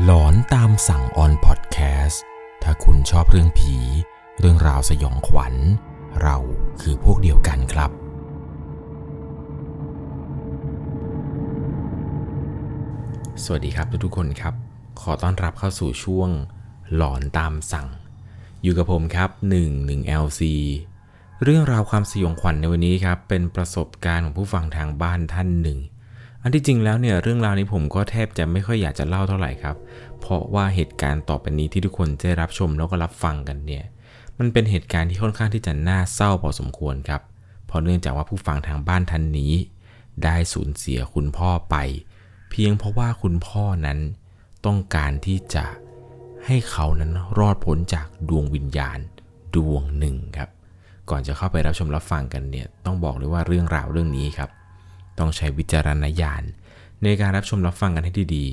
หลอนตามสั่งออนพอดแคสต์ถ้าคุณชอบเรื่องผี เรื่องราวสยองขวัญ เราคือพวกเดียวกันครับ สวัสดีครับทุกๆคนครับ ขอต้อนรับเข้าสู่ช่วง หลอนตามสั่ง อยู่กับผมครับ 1 1 LC เรื่องราวความสยองขวัญในวันนี้ครับ เป็นประสบการณ์ของผู้ฟังทางบ้านท่านหนึ่ง อันที่จริงแล้วเนี่ยเรื่องราวนี้ผมก็แทบจะไม่ค่อยอยากจะเล่าเท่าไหร่ครับ เพราะว่าเหตุการณ์ต่อไปนี้ที่ทุกคนจะรับชมแล้วก็รับฟังกันเนี่ย มันเป็นเหตุการณ์ที่ค่อนข้างที่จะน่าเศร้าพอสมควรครับ เพราะเนื่องจากว่าผู้ฟังทางบ้านท่านนี้ ได้สูญเสียคุณพ่อไป เพียงเพราะว่าคุณพ่อนั้นต้องการที่จะให้เขานั้นรอดพ้นจากดวงวิญญาณดวงหนึ่งครับ ก่อนจะเข้าไปรับชมรับฟังกันเนี่ยต้องบอกเลยว่าเรื่องราวเรื่องนี้ครับ ต้องใช้วิจารณญาณในการรับชมรับฟังกันให้ดี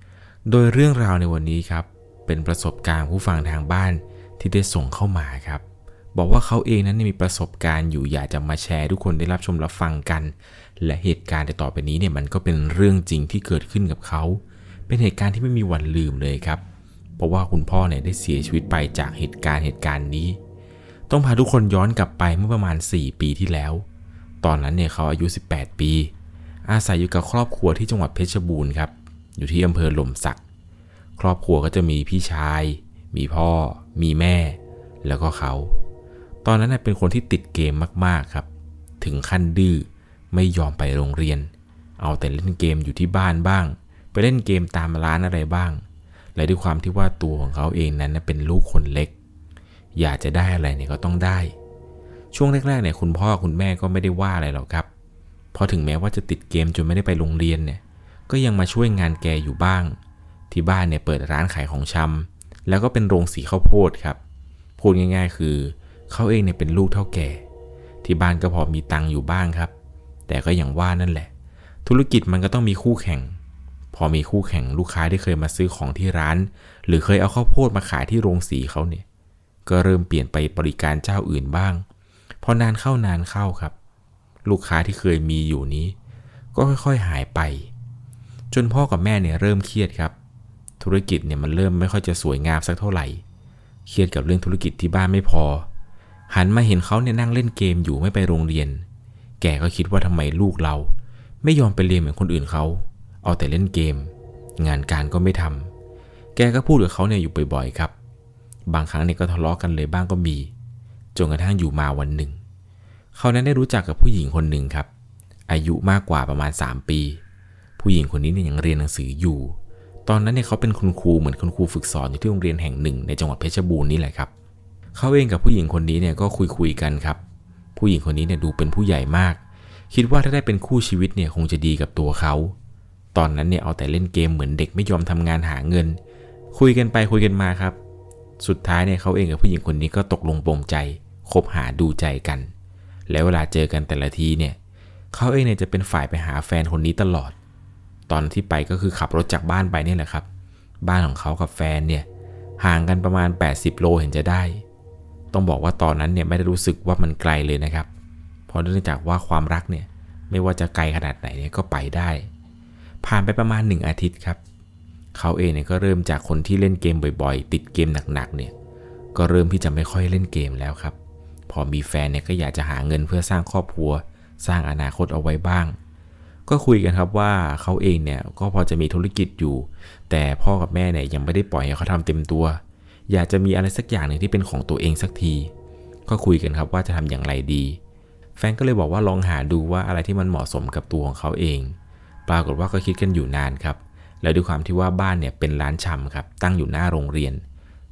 ๆ โดยเรื่องราวในวันนี้ครับ เป็นประสบการณ์ผู้ฟังทางบ้านที่ได้ส่งเข้ามาครับ บอกว่าเขาเองนั้นมีประสบการณ์อยู่อยากจะมาแชร์ทุกคนได้รับชมรับฟังกัน และเหตุการณ์ในต่อไปนี้เนี่ยมันก็เป็นเรื่องจริงที่เกิดขึ้นกับเขา เป็นเหตุการณ์ที่ไม่มีวันลืมเลยครับ เพราะว่าคุณพ่อเนี่ยได้เสียชีวิตไปจากเหตุการณ์เหตุการณ์นี้ ต้องพาทุกคนย้อนกลับไปเมื่อประมาณ 4 ปีที่แล้ว ตอนนั้นเนี่ยเขาอายุ 18 ปี อาศัยอยู่กับครอบครัวที่จังหวัดเพชรบูรณ์ครับ อยู่ที่อำเภอหล่มสัก ครอบครัวก็จะมีพี่ชาย มีพ่อ มีแม่ แล้วก็เขา ตอนนั้นเป็นคนที่ติดเกมมากๆครับ ถึงขั้นดื้อ ไม่ยอมไปโรงเรียน เอาแต่เล่นเกมอยู่ที่บ้านบ้าง ไปเล่นเกมตามร้านอะไรบ้าง และด้วยความที่ว่าตัวของเขาเองนั้นเป็นลูกคนเล็ก อยากจะได้อะไรเนี่ยก็ต้องได้ ช่วงแรกๆเนี่ยคุณพ่อคุณแม่ก็ไม่ได้ว่าอะไรหรอกครับ เพราะถึงแม้ว่าจะติดเกมจนไม่ได้ไปโรงเรียนเนี่ย ก็ยังมาช่วยงานแกอยู่บ้าง ที่บ้านเนี่ยเปิดร้านขายของชำแล้วก็เป็นโรงสีข้าวโพดครับ พูดง่ายๆ คือเขาเองเนี่ยเป็นลูกเท่าแก่ ที่บ้านก็พอมีตังค์อยู่บ้างครับ แต่ก็อย่างว่านั่นแหละ ธุรกิจมันก็ต้องมีคู่แข่ง พอมีคู่แข่งลูกค้าที่เคยมาซื้อของที่ร้าน หรือเคยเอาข้าวโพดมาขายที่โรงสีเขาเนี่ย ก็เริ่มเปลี่ยนไปบริการเจ้าอื่นบ้าง พอนานเข้านานเข้าครับ ลูกค้าที่เคยมีอยู่นี้ ก็ค่อยๆหายไป จนพ่อกับแม่เนี่ยเริ่มเครียดครับ ธุรกิจเนี่ยมันเริ่มไม่ค่อยจะสวยงามสักเท่าไหร่ เครียดกับเรื่องธุรกิจที่บ้านไม่พอ หันมาเห็นเขาเนี่ยนั่งเล่นเกมอยู่ไม่ไปโรงเรียน แกก็คิดว่าทำไมลูกเรา ไม่ยอมไปเรียนเหมือนคนอื่นเขา เอาแต่เล่นเกม งานการก็ไม่ทำแกก็พูดกับเขาเนี่ยอยู่บ่อยๆครับ บางครั้งเนี่ยก็ทะเลาะกันเลยบ้างก็มีจนกระทั่งอยู่มาวันหนึ่ง เขานั้นได้รู้จักกับผู้หญิงคนหนึ่งครับ อายุมากกว่าประมาณ 3 ปี ผู้หญิงคนนี้เนี่ยยังเรียนหนังสืออยู่ ตอนนั้นเนี่ยเขาเป็นคุณครูเหมือนคุณครูฝึกสอนอยู่ที่โรงเรียนแห่งหนึ่งในจังหวัดเพชรบูรณ์นี่แหละครับ เขาเองกับผู้หญิงคนนี้เนี่ยก็คุยคุยกันครับ ผู้หญิงคนนี้เนี่ยดูเป็นผู้ใหญ่มาก คิดว่าถ้าได้เป็นคู่ชีวิตเนี่ยคงจะดีกับตัวเขา ตอนนั้นเนี่ยเอาแต่เล่นเกมเหมือนเด็กไม่ยอมทำงานหาเงิน คุยกันไปคุยกันมาครับ สุดท้ายเนี่ยเขาเองกับผู้หญิงคนนี้ก็ตกลงปลงใจคบหาดูใจกัน แล้วเวลาเจอกันแต่ละทีเนี่ยเขาเองเนี่ยจะเป็นฝ่ายไปหาแฟนคนนี้ตลอด ตอนที่ไปก็คือขับรถจากบ้านไปนี่แหละครับ บ้านของเขากับแฟนเนี่ยห่างกันประมาณ 80 โลเห็นจะได้ ต้องบอกว่าตอนนั้นเนี่ยไม่ได้รู้สึกว่ามันไกลเลยนะครับ เพราะเนื่องจากว่าความรักเนี่ยไม่ว่าจะไกลขนาดไหนเนี่ยก็ไปได้ ผ่านไปประมาณ 1 อาทิตย์ครับเขาเองเนี่ยก็เริ่มจากคนที่เล่นเกมบ่อยๆ ติดเกมหนักๆเนี่ยก็เริ่มที่จะไม่ค่อยเล่นเกมแล้วครับ อมีแฟนเนี่ยก็อยากจะหาเงินเพื่อสร้างครอบครัว สร้างอนาคตเอาไว้บ้าง ก็คุยกันครับว่าเขาเองเนี่ยก็พอจะมีธุรกิจอยู่ แต่พ่อกับแม่เนี่ยยังไม่ได้ปล่อยให้เขาทำเต็มตัว อยากจะมีอะไรสักอย่างหนึ่งที่เป็นของตัวเองสักที ก็คุยกันครับว่าจะทำอย่างไรดี แฟนก็เลยบอกว่าลองหาดูว่าอะไรที่มันเหมาะสมกับตัวของเขาเอง ปรากฏว่าก็คิดกันอยู่นานครับแล้วด้วยความที่ว่าบ้านเนี่ยเป็นร้านชำครับตั้งอยู่หน้าโรงเรียน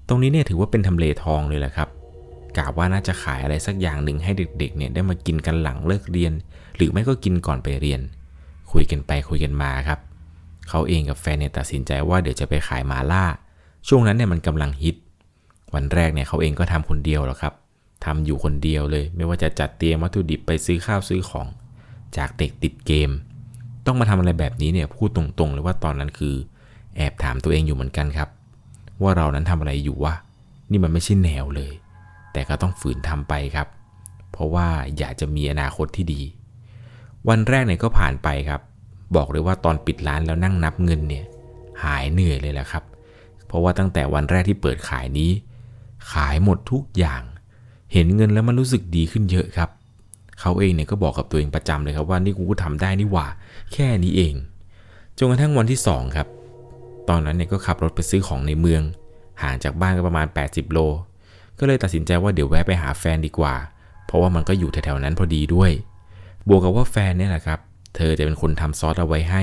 ตรงนี้เนี่ยถือว่าเป็นทำเลทองเลยแหละครับ กะว่าน่าจะขายอะไรสักอย่างหนึ่งให้เด็กๆเนี่ยได้มากินกันหลังเลิกเรียน หรือไม่ก็กินก่อนไปเรียน คุยกันไปคุยกันมาครับ เขาเองกับแฟนเนี่ยตัดสินใจว่าเดี๋ยวจะไปขายหมาล่า ช่วงนั้นเนี่ยมันกำลังฮิต วันแรกเนี่ยเขาเองก็ทำคนเดียวหรอกครับทำอยู่คนเดียวเลย ไม่ว่าจะจัดเตรียมวัตถุดิบไปซื้อข้าวซื้อของ จากเด็กติดเกม ต้องมาทำอะไรแบบนี้เนี่ยพูดตรงๆเลยว่าตอนนั้นคือ แอบถามตัวเองอยู่เหมือนกันครับ ว่าเรานั้นทำอะไรอยู่วะนี่มันไม่ใช่แนวเลย แต่ก็ต้องฝืนทำไปครับ เพราะว่าอยากจะมีอนาคตที่ดี วันแรกเนี่ยก็ผ่านไปครับ บอกเลยว่าตอนปิดร้านแล้วนั่งนับเงินเนี่ยหายเหนื่อยเลยแหละครับ เพราะว่าตั้งแต่วันแรกที่เปิดขายนี้ ขายหมดทุกอย่าง เห็นเงินแล้วมันรู้สึกดีขึ้นเยอะครับ เขาเองเนี่ยก็บอกกับตัวเองประจำเลยครับว่านี่กูก็ทำได้นี่หว่า แค่นี้เอง จนกระทั่งวันที่2ครับ ตอนนั้นเนี่ยก็ขับรถไปซื้อของในเมือง ห่างจากบ้านก็ประมาณ 80 โล ก็เลยตัดสินใจว่าเดี๋ยวแวะไปหาแฟนดีกว่า เพราะว่ามันก็อยู่แถวๆนั้นพอดีด้วย บวกกับว่าแฟนเนี่ยแหละครับ เธอจะเป็นคนทำซอสเอาไว้ให้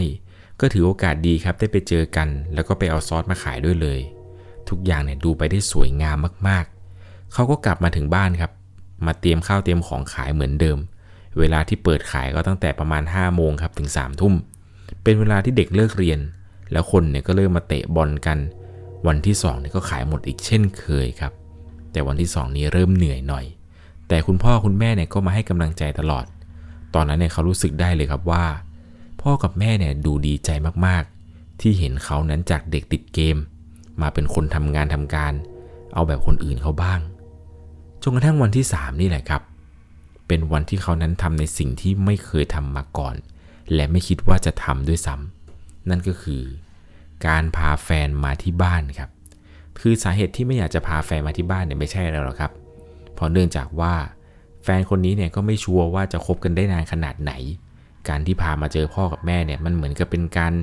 ก็ถือโอกาสดีครับได้ไปเจอกัน แล้วก็ไปเอาซอสมาขายด้วยเลย ทุกอย่างเนี่ยดูไปได้สวยงามมากๆ เขาก็กลับมาถึงบ้านครับ มาเตรียมข้าวเตรียมของขายเหมือนเดิม เวลาที่เปิดขายก็ตั้งแต่ประมาณ5โมงครับถึง3ทุ่ม เป็นเวลาที่เด็กเลิกเรียน แล้วคนเนี่ยก็เริ่มมาเตะบอลกัน วันที่2เนี่ยก็ขายหมดอีกเช่นเคยครับ แต่วันที่ 2 นี้เริ่มเหนื่อยหน่อย แต่คุณพ่อคุณแม่เนี่ยก็มาให้กำลังใจตลอด ตอนนั้นเนี่ยเขารู้สึกได้เลยครับว่า พ่อกับแม่เนี่ยดูดีใจมากๆ ที่เห็นเขานั้นจากเด็กติดเกม มาเป็นคนทำงานทำการ เอาแบบคนอื่นเขาบ้างจนกระทั่งวันที่ 3 นี่แหละครับ เป็นวันที่เขานั้นทำในสิ่งที่ไม่เคยทำมาก่อน และไม่คิดว่าจะทำด้วยซ้ำนั่นก็คือ การพาแฟนมาที่บ้านครับ คือสาเหตุที่ไม่อยากจะพาแฟนมาที่บ้านเนี่ยไม่ใช่อะไรหรอกครับ เพราะเนื่องจากว่าแฟนคนนี้เนี่ยก็ไม่ชัวร์ว่าจะคบกันได้นานขนาดไหน การที่พามาเจอพ่อกับแม่เนี่ยมันเหมือนกับเป็นการ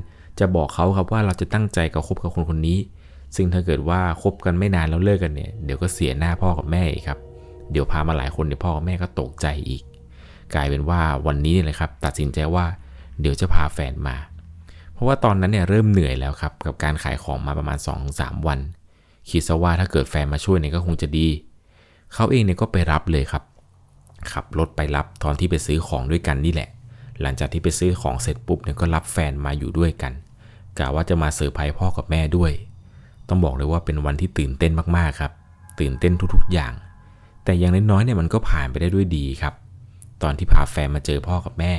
จะบอกเขาครับว่าเราจะตั้งใจกับคบกับคนคนนี้ ซึ่งถ้าเกิดว่าคบกันไม่นานแล้วเลิกกันเนี่ยเดี๋ยวก็เสียหน้าพ่อกับแม่อีกครับ เดี๋ยวพามาหลายคนเดี๋ยวพ่อกับแม่ก็ตกใจอีก กลายเป็นว่าวันนี้เลยครับตัดสินใจว่าเดี๋ยวจะพาแฟนมา เพราะว่าตอนนั้นเนี่ยเริ่มเหนื่อยแล้วครับกับการขายของมาประมาณ 2-3 วัน คิดซะว่าถ้าเกิดแฟนมาช่วยเนี่ยก็คงจะดี เขาเองเนี่ยก็ไปรับเลยครับ ขับรถไปรับตอนที่ไปซื้อของด้วยกันนี่แหละ หลังจากที่ไปซื้อของเสร็จปุ๊บเนี่ยก็รับแฟนมาอยู่ด้วยกันกะว่าจะมาเซอร์ไพรส์พ่อกับแม่ด้วย ต้องบอกเลยว่าเป็นวันที่ตื่นเต้นมากๆครับ ตื่นเต้นทุกๆอย่าง แต่อย่างน้อยๆเนี่ยมันก็ผ่านไปได้ด้วยดีครับ ตอนที่พาแฟนมาเจอพ่อกับแม่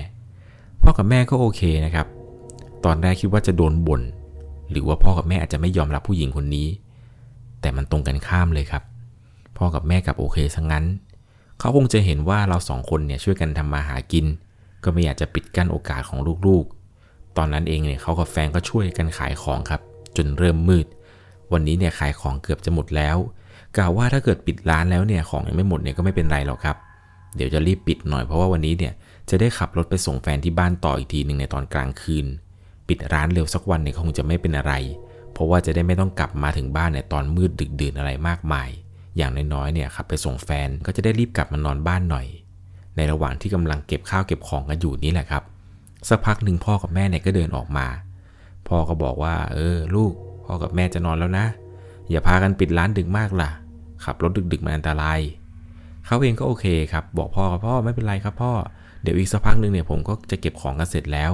พ่อกับแม่ก็โอเคนะครับ ตอนแรกคิดว่าจะโดนบ่นหรือว่าพ่อกับแม่อาจจะไม่ยอมรับผู้หญิงคนนี้ แต่มันตรงกันข้ามเลยครับ พ่อกับแม่กับโอเคซะงงั้น เขาคงจะเห็นว่าเราสองคนเนี่ยช่วยกันทำมาหากิน ก็ไม่อยากจะปิดกั้นโอกาสของลูกๆ ตอนนั้นเองเนี่ยเขากับแฟนก็ช่วยกันขายของครับ จนเริ่มมืด วันนี้เนี่ยขายของเกือบจะหมดแล้วกล่าวว่าถ้าเกิดปิดร้านแล้วเนี่ยของยังไม่หมดเนี่ยก็ไม่เป็นไรหรอกครับ เดี๋ยวจะรีบปิดหน่อยเพราะว่าวันนี้เนี่ยจะได้ขับรถไปส่งแฟนที่บ้านต่ออีกทีหนึ่งในตอนกลางคืน ปิดร้านเร็วสักวันเนี่ยคงจะไม่เป็นอะไร เพราะว่าจะได้ไม่ต้องกลับมาถึงบ้านในตอนมืดดึกดื่นอะไรมากมาย อย่างน้อยๆเนี่ยขับไปส่งแฟนก็จะได้รีบกลับมานอนบ้านหน่อย ในระหว่างที่กำลังเก็บข้าวเก็บของกันอยู่นี่แหละครับ สักพักหนึ่งพ่อกับแม่เนี่ยก็เดินออกมา พ่อก็บอกว่า เออ ลูก พ่อกับแม่จะนอนแล้วนะ อย่าพากันปิดร้านดึกมากล่ะ ขับรถดึกๆมันอันตรายเขาเองก็โอเคครับ บอกพ่อกับพ่อไม่เป็นไรครับพ่อเดี๋ยวอีกสักพักหนึ่งเนี่ยผมก็จะเก็บของกันเสร็จแล้ว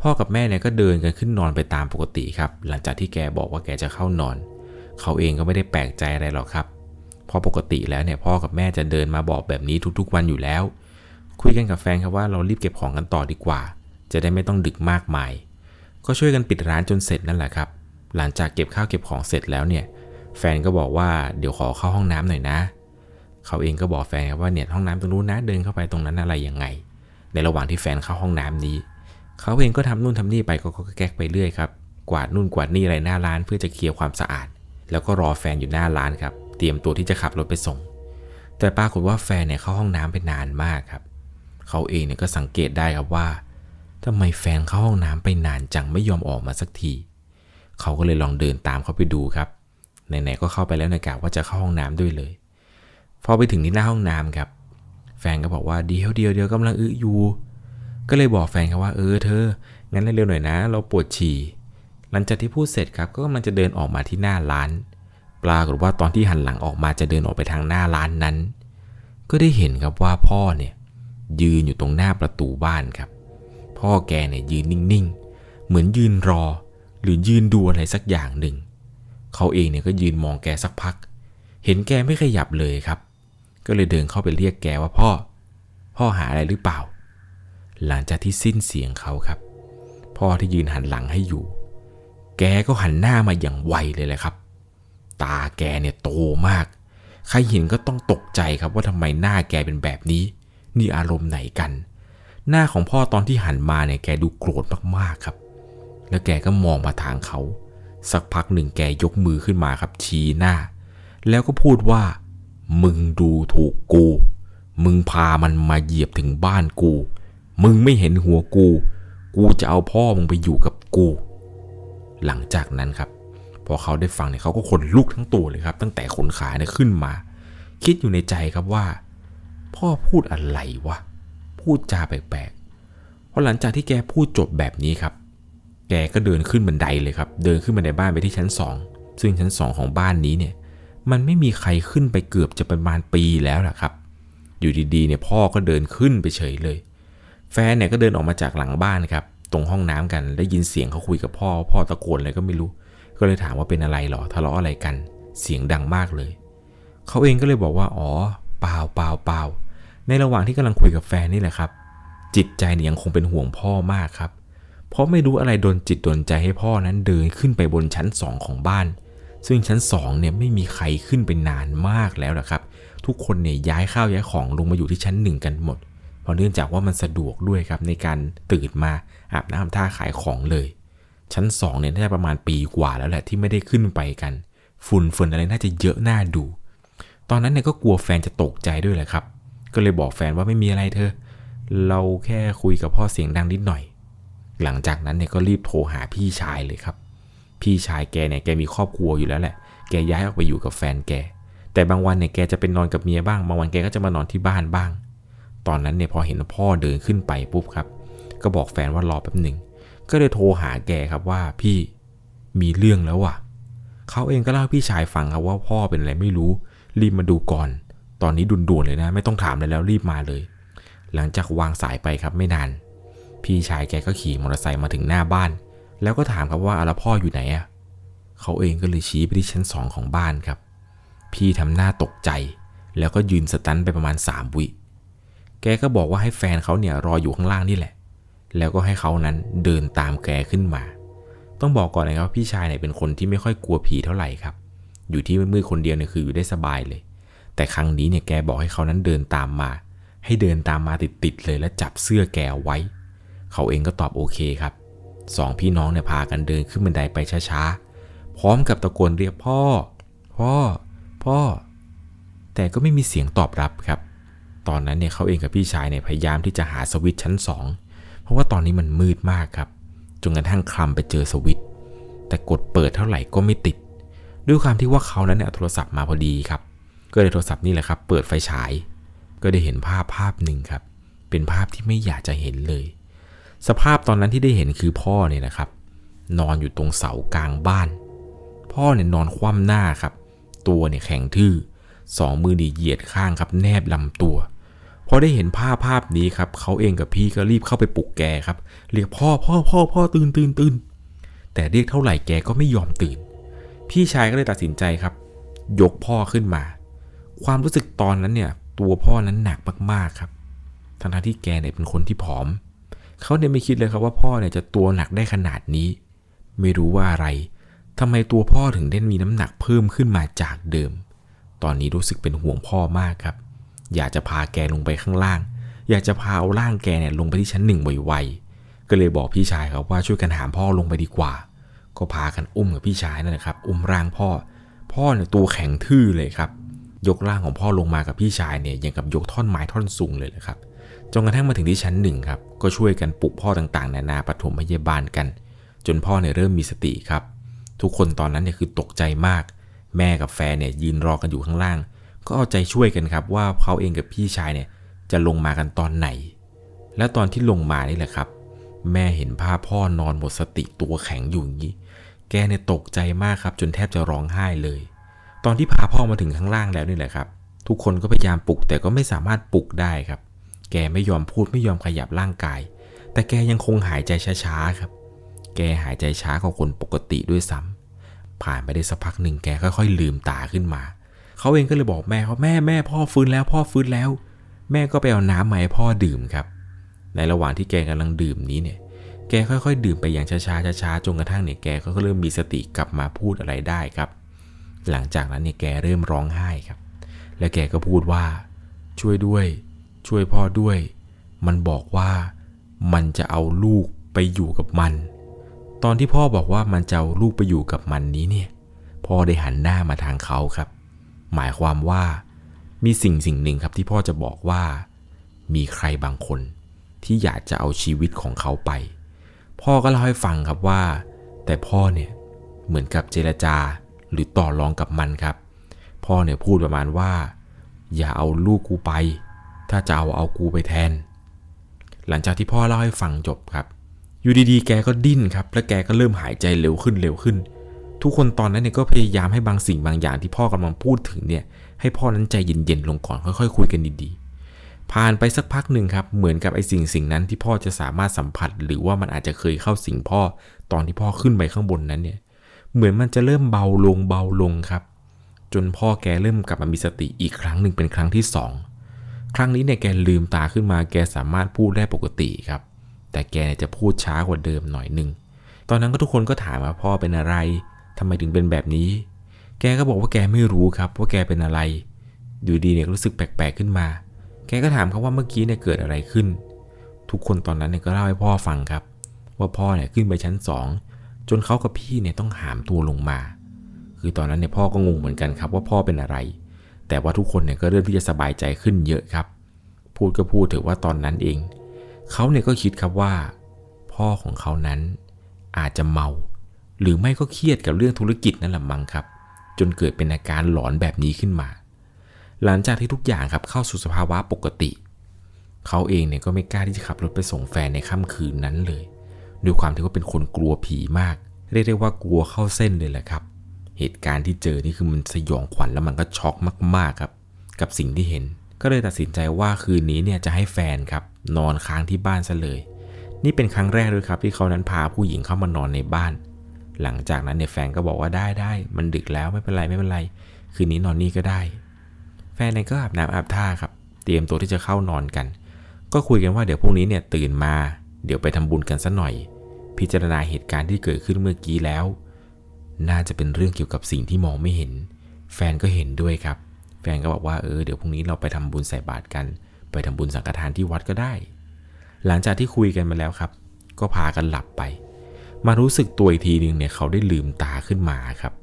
พ่อกับแม่เนี่ยก็เดินกันขึ้นนอนไปตามปกติครับ หลังจากที่แกบอกว่าแกจะเข้านอน เขาเองก็ไม่ได้แปลกใจอะไรหรอกครับเพราะปกติแล้วเนี่ยพ่อกับแม่จะเดินมาบอกแบบนี้ทุกๆ วันอยู่แล้ว คุยกันกับแฟนครับว่าเรารีบเก็บของกันต่อดีกว่า จะได้ไม่ต้องดึกมากมาย ก็ช่วยกันปิดร้านจนเสร็จนั่นแหละครับ หลังจากเก็บข้าวเก็บของเสร็จแล้วเนี่ย แฟนก็บอกว่าเดี๋ยวขอเข้าห้องน้ำหน่อยนะ เขาเองก็บอกแฟนครับว่าเนี่ยห้องน้ำตรงนู้นนะเดินเข้าไปตรงนั้นอะไรยังไง ในระหว่างที่แฟนเข้าห้องน้ำนี้ เขาเองก็ทำนู่นทำนี่ไปก็แก๊กไปเรื่อยครับ กวาดนู่นกวาดนี่อะไรหน้าร้านเพื่อจะเคลียร์ความสะอาด แล้วก็รอแฟนอยู่หน้าร้านครับ เตรียมตัวที่จะขับรถไปส่ง แต่ปรากฏว่าแฟนเนี่ยเข้าห้องน้ำไปนานมากครับ เขาเองเนี่ยก็สังเกตได้ครับว่าทำไมแฟนเข้าห้องน้ำไปนานจังไม่ยอมออกมาสักที เขาก็เลยลองเดินตามเขาไปดูครับ ไหนๆก็เข้าไปแล้วในกะว่าจะเข้าห้องน้ำด้วยเลย พอไปถึงที่หน้าห้องน้ำครับ แฟนก็บอกว่าเดียวเดียวเดียวกำลังอึอยู่ ก็เลยบอกแฟนครับว่าเออเธอ งั้นเร็วๆหน่อยนะ เราปวดฉี่ หลังจากที่พูดเสร็จครับ ก็กำลังจะเดินออกมาที่หน้าร้าน ปรากฏว่าตอนที่หันหลังออกมาจะเดินออกไปทางหน้าร้านนั้น ก็ได้เห็นครับว่าพ่อเนี่ยยืนอยู่ตรงหน้าประตูบ้านครับ พ่อแกเนี่ยยืนนิ่งๆ เหมือนยืนรอ หรือยืนดูอะไรสักอย่างหนึ่ง เขาเองเนี่ยก็ยืนมองแกสักพัก เห็นแกไม่ขยับเลยครับ ก็เลยเดินเข้าไปเรียกแกว่าพ่อ พ่อหาอะไรหรือเปล่า หลังจากที่สิ้นเสียงเขาครับ พ่อที่ยืนหันหลังให้อยู่ แกก็หันหน้ามาอย่างไวเลยแหละครับ ตาแกเนี่ยโตมาก ใครเห็นก็ต้องตกใจครับว่าทำไมหน้าแกเป็นแบบนี้ นี่อารมณ์ไหนกัน หน้าของพ่อตอนที่หันมาเนี่ยแกดูโกรธมากๆครับ แล้วแกก็มองมาทางเขา สักพักหนึ่งแกยกมือขึ้นมาครับชี้หน้า แล้วก็พูดว่า มึงดูถูกกู มึงพามันมาเหยียบถึงบ้านกู มึงไม่เห็นหัวกู กูจะเอาพ่อมึงไปอยู่กับกู หลังจากนั้นครับ พอเขาได้ฟังเนี่ยเขาก็ขนลุกทั้งตัวเลยครับ ตั้งแต่ขนขาเนี่ยขึ้นมา คิดอยู่ในใจครับว่า พ่อพูดอะไรวะ พูดจาแปลกๆพอหลังจากที่แกพูดจบแบบนี้ครับ แกก็เดินขึ้นบันไดเลยครับ เดินขึ้นบันไดบ้านไปที่ชั้นสองซึ่งชั้นสองของบ้านนี้เนี่ย มันไม่มีใครขึ้นไปเกือบจะประมาณปีแล้วล่ะครับ อยู่ดีๆเนี่ยพ่อก็เดินขึ้นไปเฉยเลย แฟนเนี่ยก็เดินออกมาจากหลังบ้านครับ ตรงห้องน้ำกันได้ยินเสียงเขาคุยกับพ่อ พ่อตะโกนอะไรก็ไม่รู้ ก็เลยถามว่าเป็นอะไรหรอทะเลาะอะไรกัน เสียงดังมากเลย เขาเองก็เลยบอกว่าอ๋อเปล่าเปล่าเปล่าในระหว่างที่กำลังคุยกับแฟนนี่แหละครับ จิตใจเนี่ยยังคงเป็นห่วงพ่อมากครับ เพราะไม่รู้อะไรโดนจิตโดนใจให้พ่อนั้นเดินขึ้นไปบนชั้นสองของบ้าน ซึ่งชั้นสองเนี่ยไม่มีใครขึ้นไปนานมากแล้วนะครับ ทุกคนเนี่ยย้ายข้าวย้ายของลงมาอยู่ที่ชั้นหนึ่งกันหมด เพราะเนื่องจากว่ามันสะดวกด้วยครับในการตื่นมาอาบน้ำท่าขายของเลย ชั้นสองเนี่ยน่าจะประมาณปีกว่าแล้วแหละที่ไม่ได้ขึ้นไปกัน ฝุ่นฝนอะไรน่าจะเยอะน่าดู ตอนนั้นเนี่ยก็กลัวแฟนจะตกใจด้วยแหละครับ ก็เลยบอกแฟนว่าไม่มีอะไรเธอ เราแค่คุยกับพ่อเสียงดังนิดหน่อย หลังจากนั้นเนี่ยก็รีบโทรหาพี่ชายเลยครับ พี่ชายแกเนี่ยแกมีครอบครัวอยู่แล้วแหละ แกย้ายออกไปอยู่กับแฟนแก แต่บางวันเนี่ยแกจะเป็นนอนกับเมียบ้าง บางวันแกก็จะมานอนที่บ้านบ้าง ตอนนั้นเนี่ยพอเห็นพ่อเดินขึ้นไปปุ๊บครับ ก็บอกแฟนว่ารอแป๊บหนึ่ง ก็เลยโทรหาแกครับว่าพี่มีเรื่องแล้วว่ะเขาเองก็เล่าพี่ชายฟังครับว่าพ่อเป็นอะไรไม่รู้ รีบมาดูก่อน ตอนนี้ด่วนๆเลยนะ ไม่ต้องถามเลยแล้วรีบมาเลย หลังจากวางสายไปครับไม่นาน พี่ชายแกก็ขี่มอเตอร์ไซค์มาถึงหน้าบ้าน แล้วก็ถามครับว่าอาแล้วพ่ออยู่ไหนอะเขาเองก็เลยชี้ไปที่ชั้นสองของบ้านครับ พี่ทำหน้าตกใจ แล้วก็ยืนสตันไปประมาณ3วิ แกก็บอกว่าให้แฟนเขาเนี่ยรออยู่ข้างล่างนี่แหละ แล้วก็ให้เขานั้นเดินตามแกขึ้นมา ต้องบอกก่อนนะครับว่าพี่ชายเนี่ยเป็นคนที่ไม่ค่อยกลัวผีเท่าไหร่ครับ อยู่ที่มืดๆคนเดียวเนี่ยคืออยู่ได้สบายเลย แต่ครั้งนี้เนี่ยแกบอกให้เขานั้นเดินตามมา ให้เดินตามมาติดๆเลยและจับเสื้อแกไว้ เขาเองก็ตอบโอเคครับสองพี่น้องเนี่ยพากันเดินขึ้นบันไดไปช้าๆ พร้อมกับตะโกนเรียกพ่อ พ่อ พ่อ แต่ก็ไม่มีเสียงตอบรับครับ ตอนนั้นเนี่ยเขาเองกับพี่ชายเนี่ยพยายามที่จะหาสวิตช์ชั้นสองเพราะว่าตอนนี้มันมืดมากครับจนกระทั่งคลำไปเจอสวิตช์แต่กดเปิดเท่าไหร่ก็ไม่ติด ด้วยความที่ว่าเขานั้นเนี่ยโทรศัพท์มาพอดีครับ ก็เลยโทรศัพท์นี่แหละครับ เปิดไฟฉาย ก็ได้เห็นภาพภาพหนึ่งครับ เป็นภาพที่ไม่อยากจะเห็นเลย สภาพตอนนั้นที่ได้เห็นคือพ่อเนี่ยนะครับ นอนอยู่ตรงเสากลางบ้าน พ่อเนี่ยนอนคว่ำหน้าครับ ตัวเนี่ยแข็งทื่อสองมือดีเหยียดข้างครับ แนบลำตัว พอได้เห็นภาพภาพนี้ครับเขาเองกับพี่ก็รีบเข้าไปปลุกแกครับ เรียกพ่อพ่อพ่อพ่อตื่นตื่นตื่นแต่เรียกเท่าไหร่แกก็ไม่ยอมตื่น พี่ชายก็เลยตัดสินใจครับ ยกพ่อขึ้นมา ความรู้สึกตอนนั้นเนี่ย ตัวพ่อนั้นหนักมากๆครับทั้งที่แกเนี่ยเป็นคนที่ผอม เขาเนี่ยไม่คิดเลยครับว่าพ่อเนี่ยจะตัวหนักได้ขนาดนี้ ไม่รู้ว่าอะไรทำไมตัวพ่อถึงได้มีน้ำหนักเพิ่มขึ้นมาจากเดิม ตอนนี้รู้สึกเป็นห่วงพ่อมากครับ อยากจะพาแกลงไปข้างล่าง อยากจะพาเอาร่างแกเนี่ยลงไปที่ชั้นหนึ่งไวๆก็เลยบอกพี่ชายครับว่าช่วยกันหามพ่อลงไปดีกว่า ก็พากันอุ้มกับพี่ชายนั่นแหละครับอุ้มร่างพ่อ พ่อเนี่ยตัวแข็งทื่อเลยครับ ยกร่างของพ่อลงมากับพี่ชายเนี่ยอย่างกับยกท่อนไม้ท่อนสูงเลยนะครับจนกระทั่งมาถึงที่ชั้นหนึ่งครับก็ช่วยกันปลุกพ่อต่างๆ นานาปฐมพยาบาลกัน จนพ่อเนี่ยเริ่มมีสติครับ ทุกคนตอนนั้นเนี่ยคือตกใจมาก แม่กับแฟนเนี่ยยืนรอกันอยู่ข้างล่าง ก็เอาใจช่วยกันครับว่าเขาเองกับพี่ชายเนี่ยจะลงมากันตอนไหน และตอนที่ลงมานี่แหละครับ แม่เห็นภาพพ่อนอนหมดสติตัวแข็งอยู่อย่างนี้ แกเนี่ยตกใจมากครับ จนแทบจะร้องไห้เลย ตอนที่พาพ่อมาถึงข้างล่างแล้วนี่แหละครับ ทุกคนก็พยายามปลุกแต่ก็ไม่สามารถปลุกได้ครับ แกไม่ยอมพูดไม่ยอมขยับร่างกาย แต่แกยังคงหายใจช้าๆครับ แกหายใจช้ากว่าคนปกติด้วยซ้ำผ่านไปได้สักพักหนึ่งแกค่อยๆลืมตาขึ้นมา เขาเองก็เลยบอกแม่เขาแม่แม่พ่อฟื้นแล้วพ่อฟื้นแล้ว แม่ก็ไปเอาน้ำมาให้พ่อดื่มครับ ในระหว่างที่แกกำลังดื่มนี้เนี่ย แกค่อยๆ ดื่มไปอย่างช้าๆช้าๆจนกระทั่งเนี่ยแกก็เริ่มมีสติกลับมาพูดอะไรได้ครับ หลังจากนั้นเนี่ยแกเริ่มร้องไห้ครับ แล้วแกก็พูดว่า ช่วยด้วย ช่วยพ่อด้วย มันบอกว่ามันจะเอาลูกไปอยู่กับมัน ตอนที่พ่อบอกว่ามันจะเอาลูกไปอยู่กับมันนี้เนี่ย พ่อได้หันหน้ามาทางเขาครับ หมายความว่า มีสิ่งสิ่งหนึ่งครับที่พ่อจะบอกว่า มีใครบางคนที่อยากจะเอาชีวิตของเขาไป พ่อก็เล่าให้ฟังครับว่า แต่พ่อเนี่ยเหมือนกับเจรจาหรือต่อรองกับมันครับ พ่อเนี่ยพูดประมาณว่า อย่าเอาลูกกูไป ถ้าจะเอาเอากูไปแทน หลังจากที่พ่อเล่าให้ฟังจบครับ อยู่ดีๆ แกก็ดิ้นครับ และแกก็เริ่มหายใจเร็วขึ้นเร็วขึ้น ทุกคนตอนนั้นเนี่ยก็พยายามให้บางสิ่งบางอย่างที่พ่อกำลังพูดถึงเนี่ย ให้พ่อนั้นใจเย็นๆลงก่อนค่อยๆคุยกันดีๆ ผ่านไปสักพักหนึ่งครับ เหมือนกับไอ้สิ่งสิ่งนั้นที่พ่อจะสามารถสัมผัส หรือว่ามันอาจจะเคยเข้าสิงพ่อตอนที่พ่อขึ้นไปข้างบนนั้นเนี่ย เหมือนมันจะเริ่มเบาลงเบาลงครับ จนพ่อแกเริ่มกลับมามีสติอีกครั้งหนึ่งเป็นครั้งที่สองครั้งนี้เนี่ยแกลืมตาขึ้นมาแกสามารถพูดได้ปกติครับ แต่แกจะพูดช้ากว่าเดิมหน่อยหนึ่งตอนนั้นก็ทุกคนก็ถามว่าพ่อเป็นอะไร ทำไมถึงเป็นแบบนี้ แกก็บอกว่าแกไม่รู้ครับ ว่าแกเป็นอะไร อยู่ดีเนี่ยรู้สึกแปลกๆขึ้นมา แกก็ถามเขาว่าเมื่อกี้เนี่ยเกิดอะไรขึ้น ทุกคนตอนนั้นเนี่ยก็เล่าให้พ่อฟังครับ ว่าพ่อเนี่ยขึ้นไปชั้นสองจนเขากับพี่เนี่ยต้องหามตัวลงมา คือตอนนั้นเนี่ยพ่อก็งงเหมือนกันครับว่าพ่อเป็นอะไร แต่ว่าทุกคนเนี่ยก็เริ่มที่จะสบายใจขึ้นเยอะครับ พูดก็พูดถือว่าตอนนั้นเอง เขาเนี่ยก็คิดครับว่า พ่อของเขานั้นอาจจะเมา หรือไม่ก็เครียดกับเรื่องธุรกิจนั่นแหละมั้งครับ จนเกิดเป็นอาการหลอนแบบนี้ขึ้นมา หลังจากที่ทุกอย่างครับเข้าสู่สภาวะปกติ เขาเองเนี่ยก็ไม่กล้าที่จะขับรถไปส่งแฟนในค่ำคืนนั้นเลยด้วยความที่ว่าเป็นคนกลัวผีมาก เรียกได้ว่ากลัวเข้าเส้นเลยแหละครับ เหตุการณ์ที่เจอนี่คือมันสยองขวัญแล้วมันก็ช็อกมากๆครับ กับสิ่งที่เห็น ก็เลยตัดสินใจว่าคืนนี้เนี่ยจะให้แฟนครับ นอนค้างที่บ้านซะเลย นี่เป็นครั้งแรกเลยครับที่เขานั้นพาผู้หญิงเข้ามานอนในบ้าน หลังจากนั้นเนี่ยแฟนก็บอกว่าได้ได้มันดึกแล้วไม่เป็นไรไม่เป็นไร คืนนี้นอนนี่ก็ได้ แฟนเนี่ยก็อาบน้ำอาบท่าครับ เตรียมตัวที่จะเข้านอนกัน ก็คุยกันว่าเดี๋ยวพรุ่งนี้เนี่ยตื่นมา เดี๋ยวไปทำบุญกันสัหน่อย พิจารณาเหตุการณ์ที่เกิดขึ้นเมื่อกี้แล้ว น่าจะเป็นเรื่องเกี่ยวกับสิ่งที่มองไม่เห็น แฟนก็เห็นด้วยครับ แฟนก็บอกว่าเออเดี๋ยวพรุ่งนี้เราไปทำบุญใส่บาตรกัน ไปทำบุญสังฆทานที่วัดก็ได้ หลังจากที่คุยกันมาแล้วครับ ก็พากันหลับไป มารู้สึกตัวอีกทีหนึ่งเนี่ยเขาได้ลืมตาขึ้นมาครับ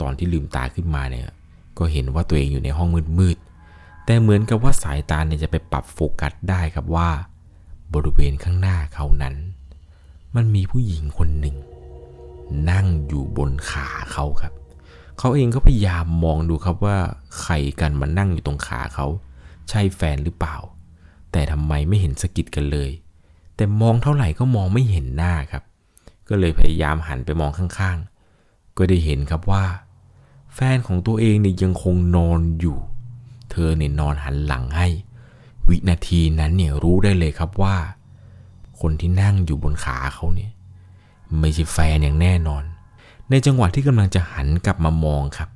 ตอนที่ลืมตาขึ้นมาเนี่ยก็เห็นว่าตัวเองอยู่ในห้องมืดๆแต่เหมือนกับว่าสายตาเนี่ยจะไปปรับโฟกัสได้ครับว่า บริเวณข้างหน้าเขานั้น มันมีผู้หญิงคนหนึ่ง นั่งอยู่บนขาเขาครับ เขาเองก็พยายามมองดูครับว่าใครกันมานั่งอยู่ตรงขาเขา ใช่แฟนหรือเปล่า แต่ทำไมไม่เห็นสกิดกันเลย แต่มองเท่าไหร่ก็มองไม่เห็นหน้าครับ ก็เลยพยายามหันไปมองข้างๆ ก็ได้เห็นครับว่า แฟนของตัวเองเนี่ยยังคงนอนอยู่ เธอเนี่ยนอนหันหลังให้ วินาทีนั้นเนี่ยรู้ได้เลยครับว่า คนที่นั่งอยู่บนขาเขาเนี่ยไม่ใช่แฟนอย่างแน่นอน ในจังหวะที่กำลังจะหันกลับมามองครับ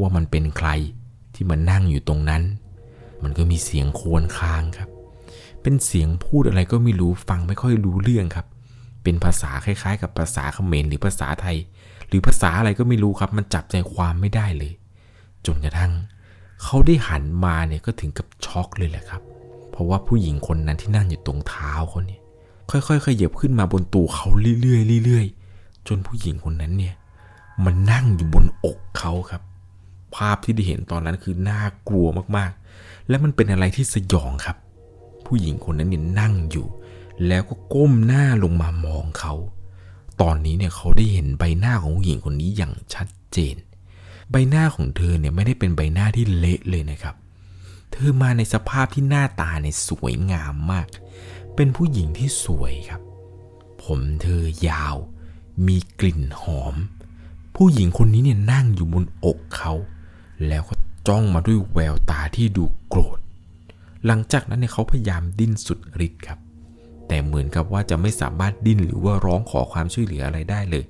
ว่ามันเป็นใครที่มานั่งอยู่ตรงนั้น มันก็มีเสียงควญคางครับ เป็นเสียงพูดอะไรก็ไม่รู้ฟังไม่ค่อยรู้เรื่องครับ เป็นภาษาคล้ายๆ กับภาษาเขมรหรือภาษาไทย หรือภาษาอะไรก็ไม่รู้ครับ มันจับใจความไม่ได้เลย จนกระทั่งเขาได้หันมาเนี่ยก็ถึงกับช็อกเลยแหละครับ เพราะว่าผู้หญิงคนนั้นที่นั่งอยู่ตรงเท้าเขาเนี่ยค่อยๆขยับขึ้นมาบนตัวเขาเรื่อยๆเรื่อยๆจนผู้หญิงคนนั้นเนี่ยมันนั่งอยู่บนอกเขาครับ ภาพที่ได้เห็นตอนนั้นคือน่ากลัวมากๆ และมันเป็นอะไรที่สยองครับ ผู้หญิงคนนั้นเนี่ยนั่งอยู่ แล้วก็ก้มหน้าลงมามองเขา ตอนนี้เนี่ยเขาได้เห็นใบหน้าของผู้หญิงคนนี้อย่างชัดเจน ใบหน้าของเธอเนี่ยไม่ได้เป็นใบหน้าที่เละเลยนะครับ เธอมาในสภาพที่หน้าตาเนี่ยสวยงามมาก เป็นผู้หญิงที่สวยครับ ผมเธอยาว มีกลิ่นหอม ผู้หญิงคนนี้เนี่ยนั่งอยู่บนอกเขา แล้วก็จ้องมาด้วยแววตาที่ดูโกรธ หลังจากนั้นเนี่ยเขาพยายามดิ้นสุดฤทธิ์ครับ แต่เหมือนกับว่าจะไม่สามารถดิ้นหรือว่าร้องขอความช่วยเหลืออะไรได้เลย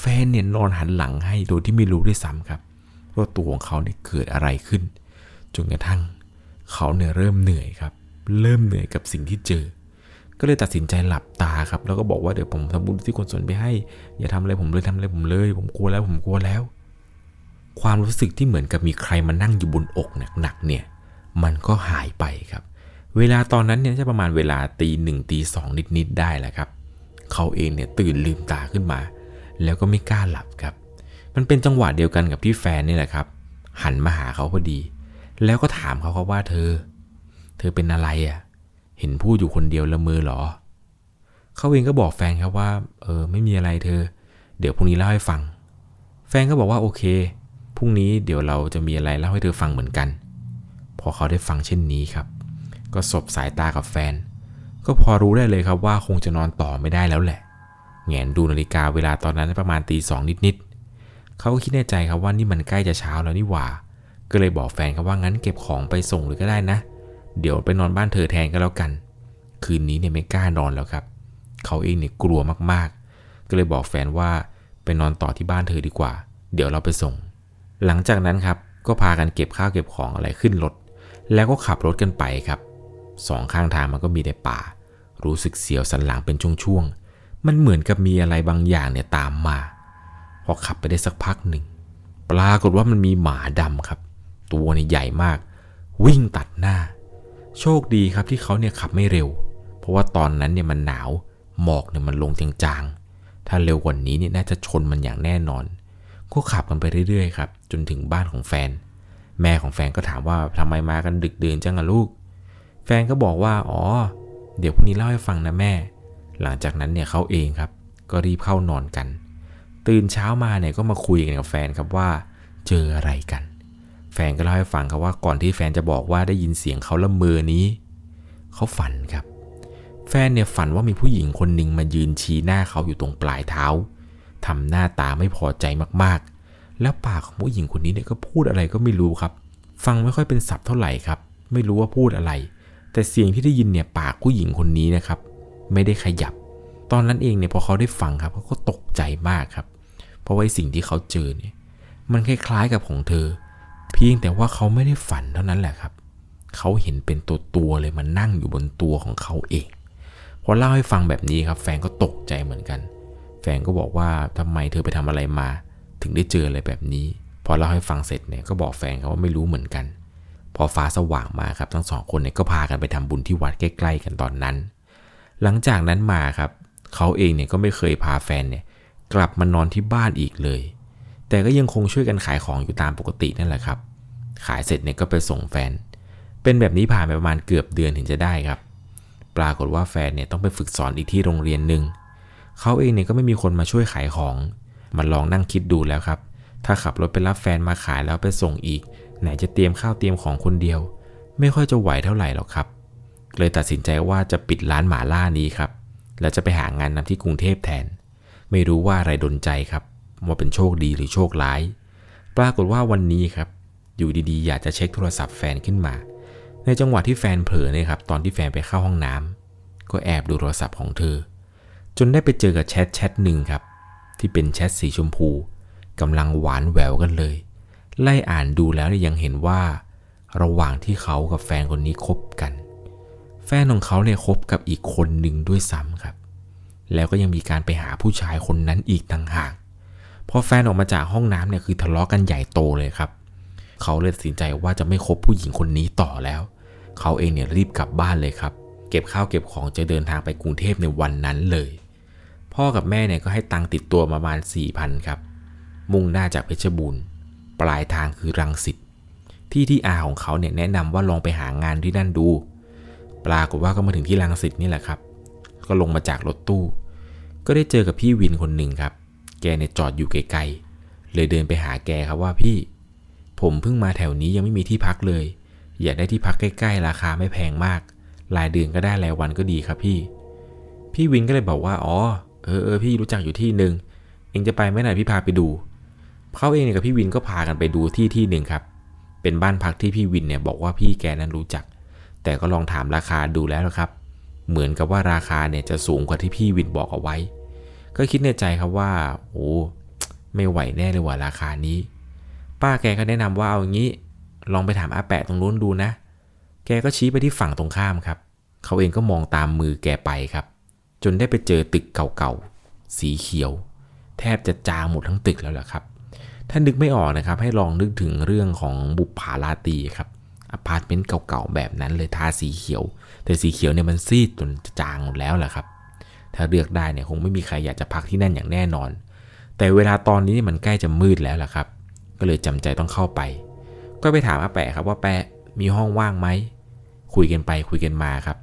แฟนเนี่ยนอนหันหลังให้โดยที่ไม่รู้ด้วยซ้ำครับว่าตัวของเขาเนี่ยเกิดอะไรขึ้นจนกระทั่ง เขาเนี่ยเริ่มเหนื่อยครับ เริ่มเหนื่อยกับสิ่งที่เจอ ก็เลยตัดสินใจหลับตาครับ แล้วก็บอกว่าเดี๋ยวผมทำบุญที่คนสนไปให้ อย่าทำอะไรผมเลยทำอะไรผมเลย ผมกลัวแล้วผมกลัวแล้ว ความรู้สึกที่เหมือนกับมีใครมานั่งอยู่บนอกหนักๆเนี่ย มันก็หายไปครับ เวลาตอนนั้นเนี่ยจะประมาณเวลาตีหนึ่งตีสองนิดๆได้แหละครับ เขาเองเนี่ยตื่นลืมตาขึ้นมา แล้วก็ไม่กล้าหลับครับ มันเป็นจังหวะเดียวกันกับที่แฟนนี่แหละครับ หันมาหาเขาพอดี แล้วก็ถามเขาครับว่าเธอ เธอเป็นอะไรอะ่ะ เห็นพูดอยู่คนเดียวละมือหรอ เขาเองก็บอกแฟนครับว่า เออไม่มีอะไรเธอ เดี๋ยวพรุ่งนี้เล่าให้ฟัง แฟนก็บอกว่าโอเค พรุ่งนี้เดี๋ยวเราจะมีอะไรเล่าให้เธอฟังเหมือนกัน พอเขาได้ฟังเช่นนี้ครับ ก็สบสายตากับแฟน ก็พอรู้ได้เลยครับว่าคงจะนอนต่อไม่ได้แล้วแหละแงนดูนาฬิกาเวลาตอนนั้นประมาณตีสองนิดๆเขาก็คิดในใจครับว่านี่มันใกล้จะเช้าแล้วนี่หว่า ก็เลยบอกแฟนครับว่างั้นเก็บของไปส่งเลยก็ได้นะ เดี๋ยวไปนอนบ้านเธอแทนก็แล้วกัน คืนนี้เนี่ยไม่กล้านอนแล้วครับ เขาเองเนี่ยกลัวมากๆ ก็เลยบอกแฟนว่าไปนอนต่อที่บ้านเธอดีกว่า เดี๋ยวเราไปส่ง หลังจากนั้นครับก็พากันเก็บข้าวเก็บของอะไรขึ้นรถ แล้วก็ขับรถกันไปครับ สองข้างทางมันก็มีแต่ป่า รู้สึกเสียวสันหลังเป็นช่วงๆ มันเหมือนกับมีอะไรบางอย่างเนี่ยตามมา พอขับไปได้สักพักหนึ่ง ปรากฏว่ามันมีหมาดำครับ ตัวนี่ใหญ่มาก วิ่งตัดหน้า โชคดีครับที่เขาเนี่ยขับไม่เร็ว เพราะว่าตอนนั้นเนี่ยมันหนาว หมอกเนี่ยมันลงจางๆ ถ้าเร็วกว่านี้เนี่ยน่าจะชนมันอย่างแน่นอน ก็ขับกันไปเรื่อยๆครับ จนถึงบ้านของแฟน แม่ของแฟนก็ถามว่าทำไมมากันดึกดื่นจังอะลูก แฟนก็บอกว่าอ๋อ เดี๋ยวพรุ่งนี้เล่าให้ฟังนะแม่ หลังจากนั้นเนี่ยเขาเองครับ ก็รีบเข้านอนกัน ตื่นเช้ามาเนี่ยก็มาคุยกันกับแฟนครับว่า เจออะไรกัน แฟนก็เล่าให้ฟังครับว่าก่อนที่แฟนจะบอกว่าได้ยินเสียงเขาละเมอนี้เขาฝันครับ แฟนเนี่ยฝันว่ามีผู้หญิงคนหนึ่งมายืนชี้หน้าเขาอยู่ตรงปลายเท้าทำหน้าตาไม่พอใจมากๆ แล้วปากของผู้หญิงคนนี้เนี่ยก็พูดอะไรก็ไม่รู้ครับ ฟังไม่ค่อยเป็นศัพท์เท่าไหร่ครับ ไม่รู้ว่าพูดอะไร แต่เสียงที่ได้ยินเนี่ยปากผู้หญิงคนนี้นะครับ ไม่ได้ขยับ ตอนนั้นเองเนี่ยพอเขาได้ฟังครับเขาก็ตกใจมากครับ เพราะว่าสิ่งที่เขาเจอเนี่ยมันคล้ายๆกับของเธอ เพียงแต่ว่าเขาไม่ได้ฝันเท่านั้นแหละครับ เขาเห็นเป็นตัวตัวเลยมันนั่งอยู่บนตัวของเขาเองพอเล่าให้ฟังแบบนี้ครับ แฟนก็ตกใจเหมือนกัน แฟนก็บอกว่าทำไมเธอไปทำอะไรมา ถึงได้เจออะไรแบบนี้ พอเล่าให้ฟังเสร็จเนี่ยก็บอกแฟนเขาว่าไม่รู้เหมือนกัน พอฟ้าสว่างมาครับทั้งสองคนเนี่ยก็พากันไปทำบุญที่วัดใกล้ ๆ กันตอนนั้น หลังจากนั้นมาครับเขาเองเนี่ยก็ไม่เคยพาแฟนเนี่ยกลับมานอนที่บ้านอีกเลย แต่ก็ยังคงช่วยกันขายของอยู่ตามปกตินั่นแหละครับ ขายเสร็จเนี่ยก็ไปส่งแฟน เป็นแบบนี้ผ่านไปประมาณเกือบเดือนถึงจะได้ครับ ปรากฏว่าแฟนเนี่ยต้องไปฝึกสอนอีกที่โรงเรียนหนึ่งเขาเองเนี่ยก็ไม่มีคนมาช่วยขายของ มันลองนั่งคิดดูแล้วครับ ถ้าขับรถไปรับแฟนมาขายแล้วไปส่งอีก ไหนจะเตรียมข้าวเตรียมของคนเดียว ไม่ค่อยจะไหวเท่าไหร่หรอกครับ เลยตัดสินใจว่าจะปิดร้านหมาล่านี้ครับ แล้วจะไปหางานนำที่กรุงเทพแทน ไม่รู้ว่าอะไรดนใจครับว่าเป็นโชคดีหรือโชคร้าย ปรากฏว่าวันนี้ครับ อยู่ดีๆ อยากจะเช็คโทรศัพท์แฟนขึ้นมา ในจังหวะที่แฟนเผลอเนี่ยครับ ตอนที่แฟนไปเข้าห้องน้ำก็แอบดูโทรศัพท์ของเธอ จนได้ไปเจอกับแชทแชทหนึ่งครับ ที่เป็นแชทสีชมพูกำลังหวานแหววกันเลย ไล่อ่านดูแล้วเนี่ยยังเห็นว่า ระหว่างที่เขากับแฟนคนนี้คบกัน แฟนของเขาเนี่ยคบกับอีกคนหนึ่งด้วยซ้ำครับ แล้วก็ยังมีการไปหาผู้ชายคนนั้นอีกต่างหากพอแฟนออกมาจากห้องน้ำเนี่ยคือทะเลาะกันใหญ่โตเลยครับ เขาเลยตัดสินใจว่าจะไม่คบผู้หญิงคนนี้ต่อแล้ว เขาเองเนี่ยรีบกลับบ้านเลยครับ เก็บข้าวเก็บของจะเดินทางไปกรุงเทพในวันนั้นเลย พ่อกับแม่เนี่ยก็ให้ตังติดตัวประมาณ4,000ครับ มุ่งหน้าจากเพชรบูรณ์ ปลายทางคือรังสิตที่ที่อาของเขาเนี่ยแนะนำว่าลองไปหางานที่นั่นดู ปรากฏว่าก็มาถึงที่รังสิตนี่แหละครับ ก็ลงมาจากรถตู้ ก็ได้เจอกับพี่วินคนหนึ่งครับ แกเนี่ยจอดอยู่ไกลๆ เลยเดินไปหาแกครับว่าพี่ ผมเพิ่งมาแถวนี้ยังไม่มีที่พักเลย อยากได้ที่พักใกล้ๆ ราคาไม่แพงมาก รายเดือนก็ได้รายวันก็ดีครับพี่ พี่วินก็เลยบอกว่า อ๋อ เออเออพี่รู้จักอยู่ที่หนึ่ง เองจะไปไหมไหนพี่พาไปดู เขาเองเนี่ยกับพี่วินก็พากันไปดูที่ที่หนึ่งครับ เป็นบ้านพักที่พี่วินเนี่ยบอกว่าพี่แกนั้นรู้จัก แต่ก็ลองถามราคาดูแล้วนะครับ เหมือนกับว่าราคาเนี่ยจะสูงกว่าที่พี่วินบอกเอาไว้ ก็คิดในใจครับว่า โอ้ไม่ไหวแน่เลยว่าราคานี้ ป้าแกก็แนะนำว่าเอางี้ ลองไปถามอาแปะตรงนู้นดูนะ แกก็ชี้ไปที่ฝั่งตรงข้ามครับ เขาเองก็มองตามมือแกไปครับ จนได้ไปเจอตึกเก่าๆ สีเขียว แทบจะจางหมดทั้งตึกแล้วแหละครับ ถ้านึกไม่ออกนะครับ ให้ลองนึกถึงเรื่องของบุปผาลาตีครับอพาร์ตเมนต์เก่าๆแบบนั้นเลยทาสีเขียว แต่สีเขียวเนี่ยมันซีดจนจะจางหมดแล้วแหละครับ ถ้าเลือกได้เนี่ยคงไม่มีใครอยากจะพักที่นั่นอย่างแน่นอน แต่เวลาตอนนี้มันใกล้จะมืดแล้วล่ะครับ ก็เลยจำใจต้องเข้าไป ก็ไปถามอาแปะครับว่าแปะมีห้องว่างไหมคุยกันไปคุยกันมาครับ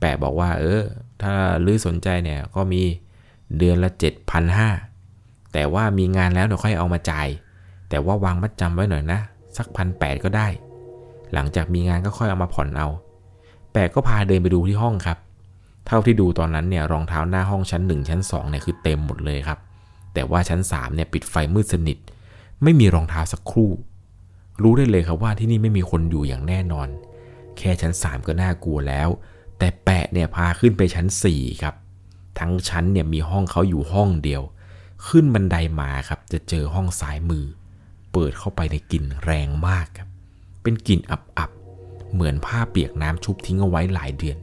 แปะบอกว่าเออ ถ้าลือสนใจเนี่ยก็มีเดือนละ 7,500 แต่ว่ามีงานแล้วเดี๋ยวค่อยเอามาจ่าย แต่ว่าวางมัดจำไว้หน่อยนะ สักพันแปดก็ได้ หลังจากมีงานก็ค่อยเอามาผ่อนเอา แปะก็พาเดินไปดูที่ห้องครับ เท่าที่ดูตอนนั้นเนี่ยรองเท้าหน้าห้องชั้น 1 ชั้น2เนี่ยคือเต็มหมดเลยครับ แต่ว่าชั้น3เนี่ยปิดไฟมืดสนิท ไม่มีรองเท้าสักครู่ รู้ได้เลยครับว่าที่นี่ไม่มีคนอยู่อย่างแน่นอน แค่ชั้น 3 ก็น่ากลัวแล้ว แต่แปะเนี่ยพาขึ้นไปชั้น4ครับ ทั้งชั้นเนี่ยมีห้องเขาอยู่ห้องเดียว ขึ้นบันไดมาครับ จะเจอห้องซ้ายมือ เปิดเข้าไปในกลิ่นแรงมากครับ เป็นกลิ่นอับๆ เหมือนผ้าเปียกน้ำชุบทิ้งเอาไว้หลายเดือน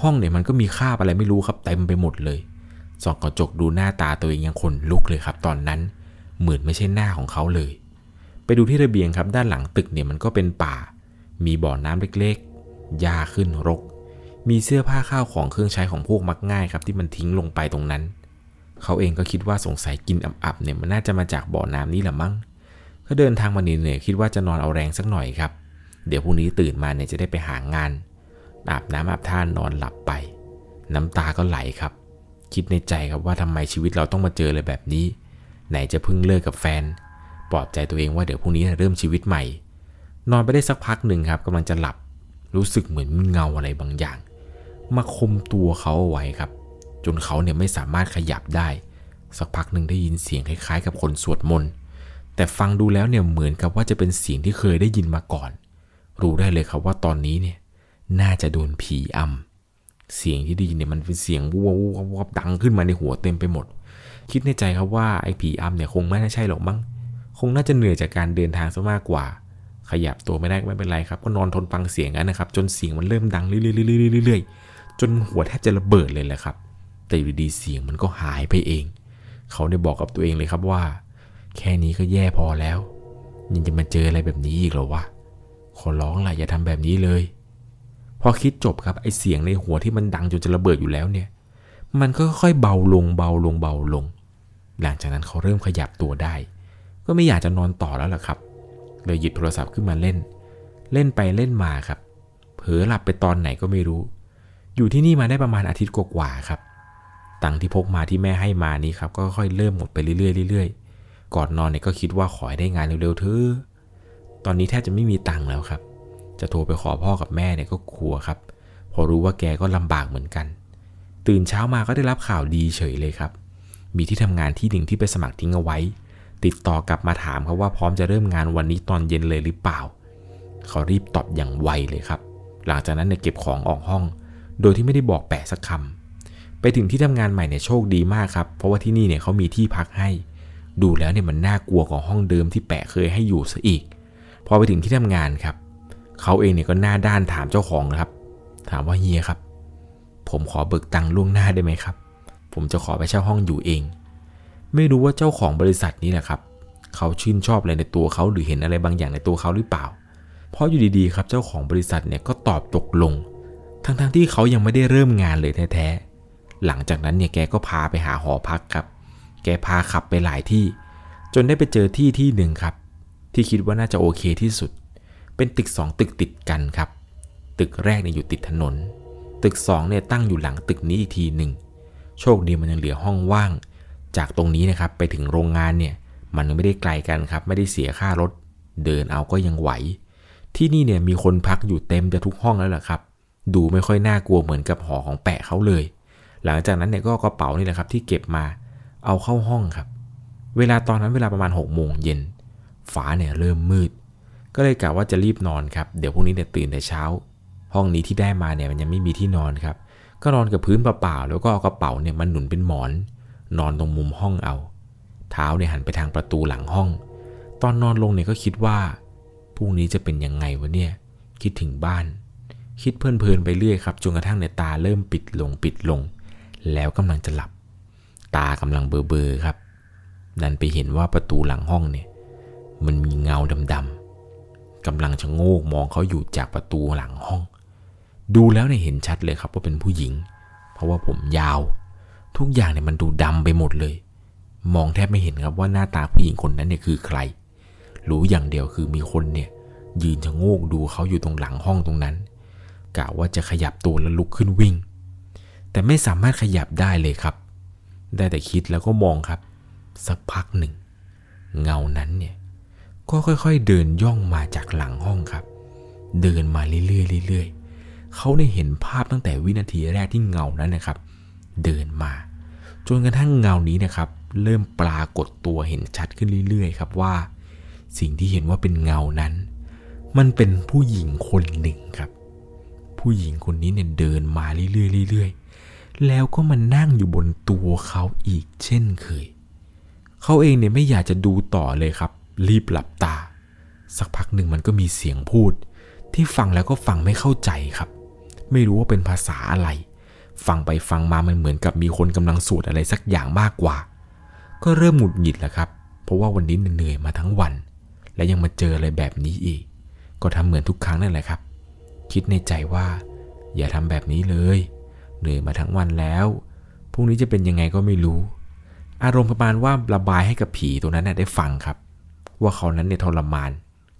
ห้องเนี่ยมันก็มีคราบอะไรไม่รู้ครับเต็มไปหมดเลยส่องกระจกดูหน้าตาตัวเองยังขนลุกเลยครับ ตอนนั้นเหมือนไม่ใช่หน้าของเขาเลย ไปดูที่ระเบียงครับ ด้านหลังตึกเนี่ยมันก็เป็นป่า มีบ่อน้ำเล็กๆหญ้าขึ้นรก มีเสื้อผ้าข้าวของเครื่องใช้ของพวกมักง่ายครับ ที่มันทิ้งลงไปตรงนั้น เขาเองก็คิดว่าสงสัยกินอับๆเนี่ยมันน่าจะมาจากบ่อน้ำนี้แหละมั้ง ก็เดินทางมาเหนื่อยๆคิดว่าจะนอนเอาแรงสักหน่อยครับ เดี๋ยวพรุ่งนี้ตื่นมาเนี่ยจะได้ไปหางาน อาบน้ำอาบท่านนอนหลับไป น้ำตาก็ไหลครับ คิดในใจครับว่าทำไมชีวิตเราต้องมาเจออะไรแบบนี้ ไหนจะเพิ่งเลิกกับแฟน ปลอบใจตัวเองว่าเดี๋ยวพรุ่งนี้เริ่มชีวิตใหม่ นอนไปได้สักพักหนึ่งครับกำลังจะหลับ รู้สึกเหมือนมีเงาอะไรบางอย่าง มาคมตัวเขาเอาไว้ครับ จนเขาเนี่ยไม่สามารถขยับได้ สักพักหนึ่งได้ยินเสียงคล้ายๆ กับคนสวดมนต์แต่ฟังดูแล้วเนี่ยเหมือนกับว่าจะเป็นเสียงที่เคยได้ยินมาก่อน รู้ได้เลยครับว่าตอนนี้เนี่ยน่าจะโดนผีอำเสียงที่ได้ยินเนี่ยมันเป็นเสียงวัววัววับดังขึ้นมาในหัวเต็มไปหมด คิดในใจครับว่าไอ้ผีอำเนี่ยคงไม่น่าใช่หรอกมั้งคงน่าจะเหนื่อยจากการเดินทางซะมากกว่า ขยับตัวไม่ได้ไม่เป็นไรครับ ก็นอนทนฟังเสียงกันนะครับ จนเสียงมันเริ่มดังเรื่อยๆๆๆๆจนหัวแทบจะระเบิดเลยแหละครับ แต่อยู่ดีเสียงมันก็หายไปเอง เขาได้บอกกับตัวเองเลยครับว่า แค่นี้ก็แย่พอแล้ว ยังจะมาเจออะไรแบบนี้อีกเหรอวะ ขอร้องล่ะอย่าทำแบบนี้เลย พอคิดจบครับไอเสียงในหัวที่มันดังจนจะระเบิดอยู่แล้วเนี่ย มันก็ค่อยเบาลงเบาลงเบาลง หลังจากนั้นเขาเริ่มขยับตัวได้ ก็ไม่อยากจะนอนต่อแล้วล่ะครับเลยหยิบโทรศัพท์ขึ้นมาเล่น เล่นไปเล่นมาครับ เผลอหลับไปตอนไหนก็ไม่รู้ อยู่ที่นี่มาได้ประมาณอาทิตย์กว่าๆครับ ตังที่พกมาที่แม่ให้มานี้ครับก็ค่อยเริ่มหมดไปเรื่อยๆเรื่อยๆก่อนนอนเนี่ยก็คิดว่าขอให้ได้งานเร็วๆเถอะตอนนี้แทบจะไม่มีตังแล้วครับ จะโทรไปขอพ่อกับแม่เนี่ยก็กลัวครับ พอรู้ว่าแกก็ลำบากเหมือนกัน ตื่นเช้ามาก็ได้รับข่าวดีเฉยเลยครับ มีที่ทำงานที่หนึ่งที่ไปสมัครทิ้งเอาไว้ ติดต่อกลับมาถามเขาว่าพร้อมจะเริ่มงานวันนี้ตอนเย็นเลยหรือเปล่า เขารีบตอบอย่างไวเลยครับ หลังจากนั้นเนี่ยเก็บของออกห้อง โดยที่ไม่ได้บอกแปะสักคำ ไปถึงที่ทำงานใหม่เนี่ยโชคดีมากครับ เพราะว่าที่นี่เนี่ยเขามีที่พักให้ ดูแล้วเนี่ยมันน่ากลัวกว่าห้องเดิมที่แปะเคยให้อยู่ซะอีก พอไปถึงที่ทำงานครับ เขาเองเนี่ยก็หน้าด้านถามเจ้าของนะครับ ถามว่าเฮียครับ ผมขอเบิกตังค์ล่วงหน้าได้ไหมครับ ผมจะขอไปเช่าห้องอยู่เอง ไม่รู้ว่าเจ้าของบริษัทนี้แหละครับ เขาชื่นชอบอะไรในตัวเขาหรือเห็นอะไรบางอย่างในตัวเขาหรือเปล่า เพราะอยู่ดีๆครับเจ้าของบริษัทเนี่ยก็ตอบตกลง ทั้งๆที่เขายังไม่ได้เริ่มงานเลยแท้ๆ หลังจากนั้นเนี่ยแกก็พาไปหาหอพักครับ แกพาขับไปหลายที่ จนได้ไปเจอที่ที่หนึ่งครับ ที่คิดว่าน่าจะโอเคที่สุด เป็นตึกสองตึกติดกันครับ ตึกแรกเนี่ยอยู่ติดถนน ตึกสองเนี่ยตั้งอยู่หลังตึกนี้อีกทีหนึ่ง โชคดีมันยังเหลือห้องว่าง จากตรงนี้นะครับไปถึงโรงงานเนี่ยมันไม่ได้ไกลกันครับ ไม่ได้เสียค่ารถ เดินเอาก็ยังไหว ที่นี่เนี่ยมีคนพักอยู่เต็มจะทุกห้องแล้วล่ะครับ ดูไม่ค่อยน่ากลัวเหมือนกับหอของแปะเขาเลย หลังจากนั้นเนี่ยก็กระเป๋านี่แหละครับที่เก็บมาเอาเข้าห้องครับ เวลาตอนนั้นเวลาประมาณ6กโมงเย็นฟ้าเนี่ยเริ่มมืด ก็เลยกะว่าจะรีบนอนครับเดี๋ยวพรุ่งนี้เนี่ยตื่นแต่เช้า ห้องนี้ที่ได้มาเนี่ยมันยังไม่มีที่นอนครับ ก็นอนกับพื้นเปล่าๆแล้วก็เอากระเป๋าเนี่ยมันหนุนเป็นหมอน นอนตรงมุมห้องเอา เท้าเนี่ยหันไปทางประตูหลังห้อง ตอนนอนลงเนี่ยก็คิดว่าพรุ่งนี้จะเป็นยังไงวะเนี่ยคิดถึงบ้าน คิดเพลินๆไปเรื่อยครับจนกระทั่งในตาเริ่มปิดลงปิดลง แล้วกำลังจะหลับ ตากำลังเบลอๆครับ ดันไปเห็นว่าประตูหลังห้องเนี่ย มันมีเงาดำๆกำลังชะโงกมองเขาอยู่จากประตูหลังห้อง ดูแล้วเนี่ยเห็นชัดเลยครับว่าเป็นผู้หญิง เพราะว่าผมยาว ทุกอย่างเนี่ยมันดูดำไปหมดเลย มองแทบไม่เห็นครับว่าหน้าตาผู้หญิงคนนั้นเนี่ยคือใคร รู้อย่างเดียวคือมีคนเนี่ยยืนชะโงกดูเขาอยู่ตรงหลังห้องตรงนั้นกะว่าจะขยับตัวแล้วลุกขึ้นวิ่ง แต่ไม่สามารถขยับได้เลยครับ ได้แต่คิดแล้วก็มองครับ สักพักหนึ่ง เงานั้นเนี่ยก็ค่อยๆ เดินย่องมาจากหลังห้องครับ เดินมาเรื่อยๆเรื่อยๆเขาได้เห็นภาพตั้งแต่วินาทีแรกที่เงานั้นนะครับ เดินมา จนกระทั่งเงานี้นะครับ เริ่มปรากฏตัวเห็นชัดขึ้นเรื่อยๆ ครับว่า สิ่งที่เห็นว่าเป็นเงานั้น มันเป็นผู้หญิงคนหนึ่งครับ ผู้หญิงคนนี้เนี่ยเดินมาเรื่อยๆเรื่อยๆ แล้วก็มานั่งอยู่บนตัวเขาอีกเช่นเคย เขาเองเนี่ยไม่อยากจะดูต่อเลยครับ รีบหลับตา สักพักหนึ่งมันก็มีเสียงพูด ที่ฟังแล้วก็ฟังไม่เข้าใจครับ ไม่รู้ว่าเป็นภาษาอะไร ฟังไปฟังมามันเหมือนกับมีคนกำลังสวดอะไรสักอย่างมากกว่า ก็เริ่มหงุดหงิดแล้วครับ เพราะว่าวันนี้เหนื่อยมาทั้งวัน และยังมาเจออะไรแบบนี้อีก ก็ทำเหมือนทุกครั้งนั่นแหละครับ คิดในใจว่า อย่าทำแบบนี้เลย เหนื่อยมาทั้งวันแล้ว พรุ่งนี้จะเป็นยังไงก็ไม่รู้ อารมณ์ประมาณว่าระบายให้กับผีตัวนั้นได้ฟังครับ ว่าเขานั้นเนี่ยทรมาน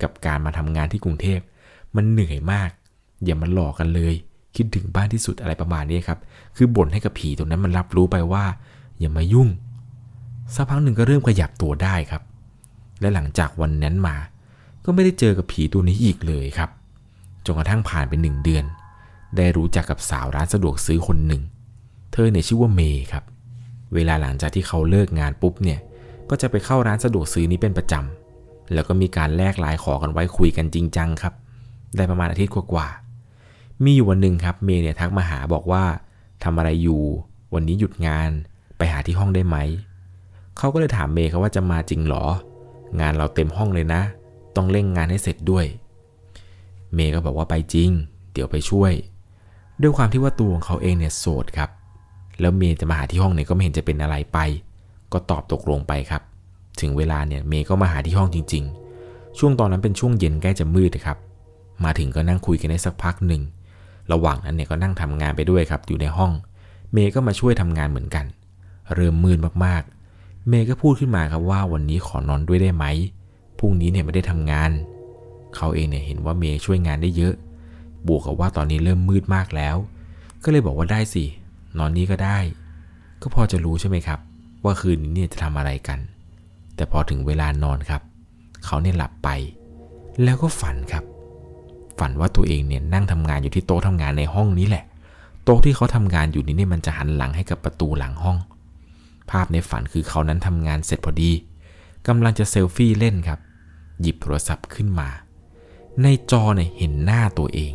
กับการมาทำงานที่กรุงเทพ มันเหนื่อยมาก อย่ามาหลอกกันเลย คิดถึงบ้านที่สุดอะไรประมาณนี้ครับ คือบ่นให้กับผีตัวนั้นมันรับรู้ไปว่า อย่ามายุ่ง สักพักหนึ่งก็เริ่มขยับตัวได้ครับ และหลังจากวันนั้นมา ก็ไม่ได้เจอกับผีตัวนี้อีกเลยครับ จนกระทั่งผ่านไปหนึ่งเดือน ได้รู้จักกับสาวร้านสะดวกซื้อคนหนึ่ง เธอเนี่ยชื่อว่าเมย์ครับ เวลาหลังจากที่เขาเลิกงานปุ๊บเนี่ย ก็จะไปเข้าร้านสะดวกซื้อนี้เป็นประจำ แล้วก็มีการแลกลน์ขอกันไว้คุยกันจริงจังครับ ได้ประมาณอาทิตย์กว่าๆ มีอยู่วันหนึ่งครับ เมย์เนี่ยทักมาหาบอกว่าทำอะไรอยู่ วันนี้หยุดงาน ไปหาที่ห้องได้ไหม เขาก็เลยถามเมย์ครับว่าจะมาจริงหรอ งานเราเต็มห้องเลยนะ ต้องเร่งงานให้เสร็จด้วย เมย์ก็บอกว่าไปจริง เดี๋ยวไปช่วย ด้วยความที่ว่าตัวของเขาเองเนี่ยโสดครับ แล้วเมย์จะมาหาที่ห้องเนี่ยก็ไม่เห็นจะเป็นอะไรไป ก็ตอบตกลงไปครับ ถึงเวลาเนี่ยเมย์ก็มาหาที่ห้องจริง ๆ ช่วงตอนนั้นเป็นช่วงเย็นใกล้จะมืดครับ มาถึงก็นั่งคุยกันได้สักพักหนึ่ง ระหว่างนั้นเนี่ยก็นั่งทำงานไปด้วยครับ อยู่ในห้อง เมย์ก็มาช่วยทำงานเหมือนกัน เริ่มมืดมากๆ เมย์ก็พูดขึ้นมาครับว่าวันนี้ขอนอนด้วยได้ไหมพรุ่งนี้เนี่ยไม่ได้ทำงาน เขาเองเนี่ยเห็นว่าเมย์ช่วยงานได้เยอะ บวกกับว่าตอนนี้เริ่มมืดมากแล้ว ก็เลยบอกว่าได้สิ นอนนี้ก็ได้ ก็พอจะรู้ใช่ไหมครับ ว่าคืนนี้เนี่ยจะทำอะไรกัน แต่พอถึงเวลานอนครับ เขาเนี่ยหลับไป แล้วก็ฝันครับ ฝันว่าตัวเองเนี่ยนั่งทำงานอยู่ที่โต๊ะทำงานในห้องนี้แหละ โต๊ะที่เขาทำงานอยู่นี้เนี่ยมันจะหันหลังให้กับประตูหลังห้อง ภาพในฝันคือเขานั้นทำงานเสร็จพอดีกำลังจะเซลฟี่เล่นครับ หยิบโทรศัพท์ขึ้นมา ในจอเนี่ยเห็นหน้าตัวเอง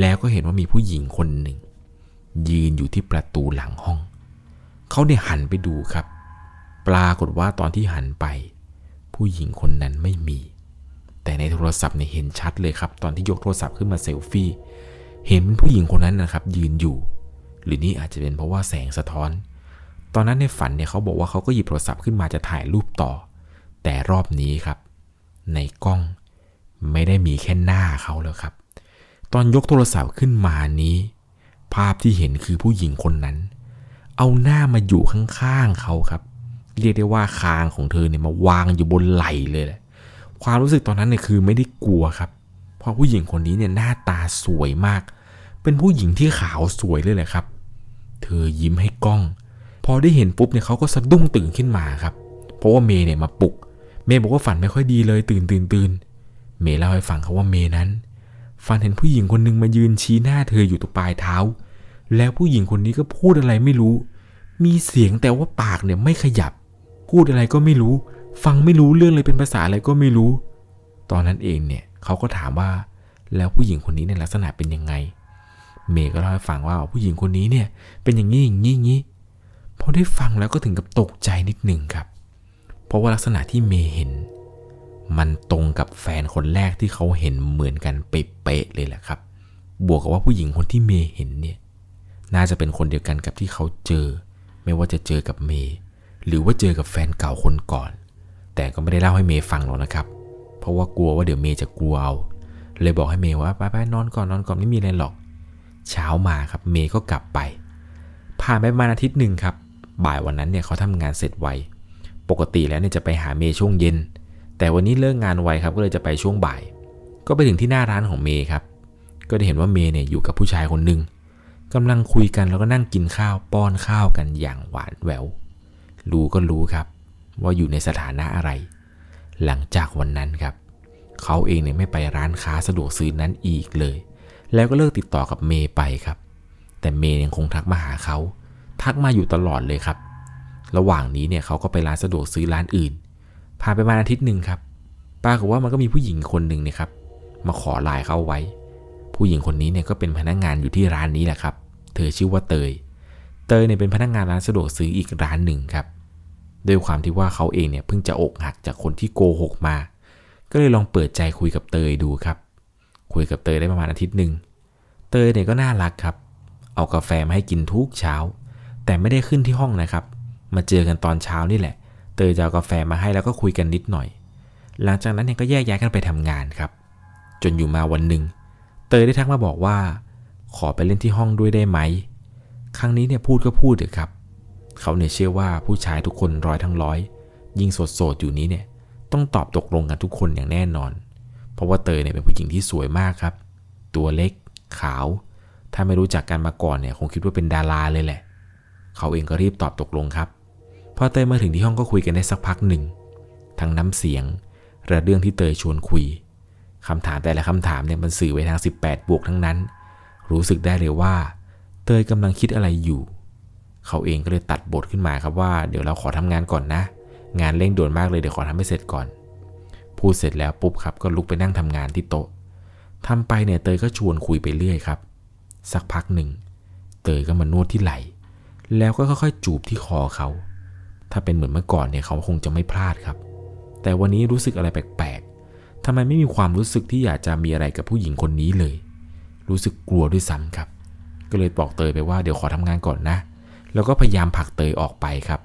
แล้วก็เห็นว่ามีผู้หญิงคนหนึ่ง ยืนอยู่ที่ประตูหลังห้อง เขาเนี่ยหันไปดูครับ ปรากฏว่าตอนที่หันไป ผู้หญิงคนนั้นไม่มี แต่ในโทรศัพท์เนี่ยเห็นชัดเลยครับ ตอนที่ยกโทรศัพท์ขึ้นมาเซลฟี่ เห็นเป็นผู้หญิงคนนั้นนะครับ ยืนอยู่ หรือนี่อาจจะเป็นเพราะว่าแสงสะท้อน ตอนนั้นในฝันเนี่ยเขาบอกว่าเขาก็หยิบโทรศัพท์ขึ้นมาจะถ่ายรูปต่อ แต่รอบนี้ครับ ในกล้องไม่ได้มีแค่หน้าเขาแล้วครับ ตอนยกโทรศัพท์ขึ้นมานี้ ภาพที่เห็นคือผู้หญิงคนนั้น เอาหน้ามาอยู่ข้างๆเขาครับ เรียกได้ว่าคางของเธอเนี่ยมาวางอยู่บนไหล่เลยแหละ ความรู้สึกตอนนั้นเนี่ยคือไม่ได้กลัวครับ เพราะผู้หญิงคนนี้เนี่ยหน้าตาสวยมาก เป็นผู้หญิงที่ขาวสวยเลยแหละครับ เธอยิ้มให้กล้อง พอได้เห็นปุ๊บเนี่ยเขาก็สะดุ้งตื่นขึ้นมาครับ เพราะว่าเมย์เนี่ยมาปลุก เมย์บอกว่าฝันไม่ค่อยดีเลยตื่นตื่นตื่นเมย์เล่าให้ฟังเขาว่าเมย์นั้น ฝันเห็นผู้หญิงคนหนึ่งมายืนชี้หน้าเธออยู่ตรงปลายเท้า แล้วผู้หญิงคนนี้ก็พูดอะไรไม่รู้ มีเสียงแต่ว่าปากเนี่ยไม่ขยับ พูดอะไรก็ไม่รู้ ฟังไม่รู้เรื่องเลยเป็นภาษาอะไรก็ไม่รู้ ตอนนั้นเองเนี่ยเขาก็ถามว่าแล้วผู้หญิงคนนี้ในลักษณะเป็นยังไง เมย์ก็เล่าให้ฟังว่าผู้หญิงคนนี้เนี่ยเป็นอย่างนี้อย่างนี้อย่างนี้พอได้ฟังแล้วก็ถึงกับตกใจนิดหนึ่งครับ เพราะว่าลักษณะที่เมย์เห็น มันตรงกับแฟนคนแรกที่เขาเห็นเหมือนกันเป๊ะเลยแหละครับ บวกกับว่าผู้หญิงคนที่เมย์เห็นเนี่ย น่าจะเป็นคนเดียวกันกับที่เขาเจอ ไม่ว่าจะเจอกับเมย์หรือว่าเจอกับแฟนเก่าคนก่อน แต่ก็ไม่ได้เล่าให้เมย์ฟังหรอกนะครับ เพราะว่ากลัวว่าเดี๋ยวเมย์จะกลัวเอา เลยบอกให้เมย์ว่าไปไปนอนก่อนนอนก่อนไม่มีอะไรหรอก เช้ามาครับ เมย์ก็กลับไป ผ่านไปประมาณอาทิตย์หนึ่งครับ บ่ายวันนั้นเนี่ยเขาทำงานเสร็จไว ปกติแล้วเนี่ยจะไปหาเมย์ช่วงเย็น แต่วันนี้เลิกงานไวครับก็เลยจะไปช่วงบ่าย ก็ไปถึงที่หน้าร้านของเมย์ครับ ก็ได้เห็นว่าเมย์เนี่ยอยู่กับผู้ชายคนหนึ่งกำลังคุยกันแล้วก็นั่งกินข้าวป้อนข้าวกันอย่างหวานแหววรู้ก็รู้ครับ ว่าอยู่ในสถานะอะไร หลังจากวันนั้นครับ เขาเองเนี่ยไม่ไปร้านค้าสะดวกซื้อนั้นอีกเลย แล้วก็เลิกติดต่อกับเมย์ไปครับ แต่เมย์ยังคงทักมาหาเขา ทักมาอยู่ตลอดเลยครับ ระหว่างนี้เนี่ยเขาก็ไปร้านสะดวกซื้อร้านอื่น ผ่านไปประมาณอาทิตย์หนึ่งครับปรากฏว่ามันก็มีผู้หญิงคนหนึ่งเนี่ยครับ มาขอไลน์เขาไว้ ผู้หญิงคนนี้เนี่ยก็เป็นพนักงานอยู่ที่ร้านนี้แหละครับ เธอชื่อว่าเตย เตยเนี่ยเป็นพนักงานร้านสะดวกซื้ออีกร้านหนึ่งครับด้วยความที่ว่าเขาเองเนี่ยเพิ่งจะอกหักจากคนที่โกหกมา ก็เลยลองเปิดใจคุยกับเตยดูครับ คุยกับเตยได้ประมาณอาทิตย์หนึ่ง เตยเนี่ยก็น่ารักครับ เอากาแฟมาให้กินทุกเช้า แต่ไม่ได้ขึ้นที่ห้องนะครับ มาเจอกันตอนเช้านี่แหละ เตยจะเอากาแฟมาให้แล้วก็คุยกันนิดหน่อย หลังจากนั้นเนี่ยก็แยกย้ายกันไปทำงานครับ จนอยู่มาวันหนึ่ง เตยได้ทักมาบอกว่า ขอไปเล่นที่ห้องด้วยได้ไหม ครั้งนี้เนี่ยพูดก็พูดเถอะครับ เขาเนี่ยเชื่อว่าผู้ชายทุกคนร้อยทั้งร้อย ยิ่งโสดๆอยู่นี้เนี่ยต้องตอบตกลงกันทุกคนอย่างแน่นอน เพราะว่าเตยเนี่ยเป็นผู้หญิงที่สวยมากครับ ตัวเล็ก ขาว ถ้าไม่รู้จักกันมาก่อนเนี่ยคงคิดว่าเป็นดาราเลยแหละ เขาเองก็รีบตอบตกลงครับ พอเตยมาถึงที่ห้องก็คุยกันได้สักพักหนึ่ง ทั้งน้ำเสียงและเรื่องที่เตยชวนคุยคำถามแต่ละคำถามเนี่ยมันสื่อไปทาง 18 บวกทั้งนั้น รู้สึกได้เลยว่า เตยกำลังคิดอะไรอยู่ เขาเองก็เลยตัดบทขึ้นมาครับว่า เดี๋ยวเราขอทำงานก่อนนะ งานเร่งด่วนมากเลยเดี๋ยวขอทำให้เสร็จก่อน พูดเสร็จแล้วปุ๊บครับก็ลุกไปนั่งทำงานที่โต๊ะทำไปเนี่ยเตยก็ชวนคุยไปเรื่อยครับ สักพักหนึ่ง เตยก็มานวดที่ไหล่แล้วก็ค่อยๆ จูบที่คอเขา ถ้าเป็นเหมือนเมื่อก่อนเนี่ยเขาคงจะไม่พลาดครับ แต่วันนี้รู้สึกอะไรแปลกๆทำไมไม่มีความรู้สึกที่อยากจะมีอะไรกับผู้หญิงคนนี้เลย รู้สึกกลัวด้วยซ้ำครับ ก็เลยบอกเตยไปว่าเดี๋ยวขอทำงานก่อนนะ แล้วก็พยายามผลักเตยออกไปครับ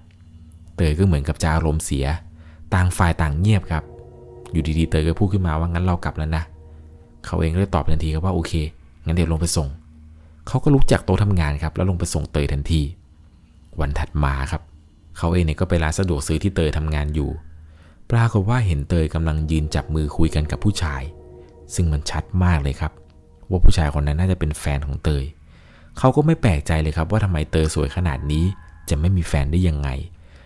เตยก็เหมือนกับจะอารมณ์เสีย ต่างฝ่ายต่างเงียบครับ อยู่ดีๆเตยก็พูดขึ้นมาว่างั้นเรากลับแล้วนะ เขาเองก็เลยตอบทันทีครับว่าโอเค งั้นเดี๋ยวลงไปส่ง เขาก็ลุกจากโต๊ะทำงานครับแล้วลงไปส่งเตยทันที วันถัดมาครับ เขาเองเนี่ยก็ไปร้านสะดวกซื้อที่เตยทำงานอยู่ ปรากฏว่าเห็นเตยกำลังยืนจับมือคุยกันกับผู้ชาย ซึ่งมันชัดมากเลยครับ ว่าผู้ชายคนนั้นน่าจะเป็นแฟนของเตย เขาก็ไม่แปลกใจเลยครับว่าทำไมเตยสวยขนาดนี้ จะไม่มีแฟนได้ยังไง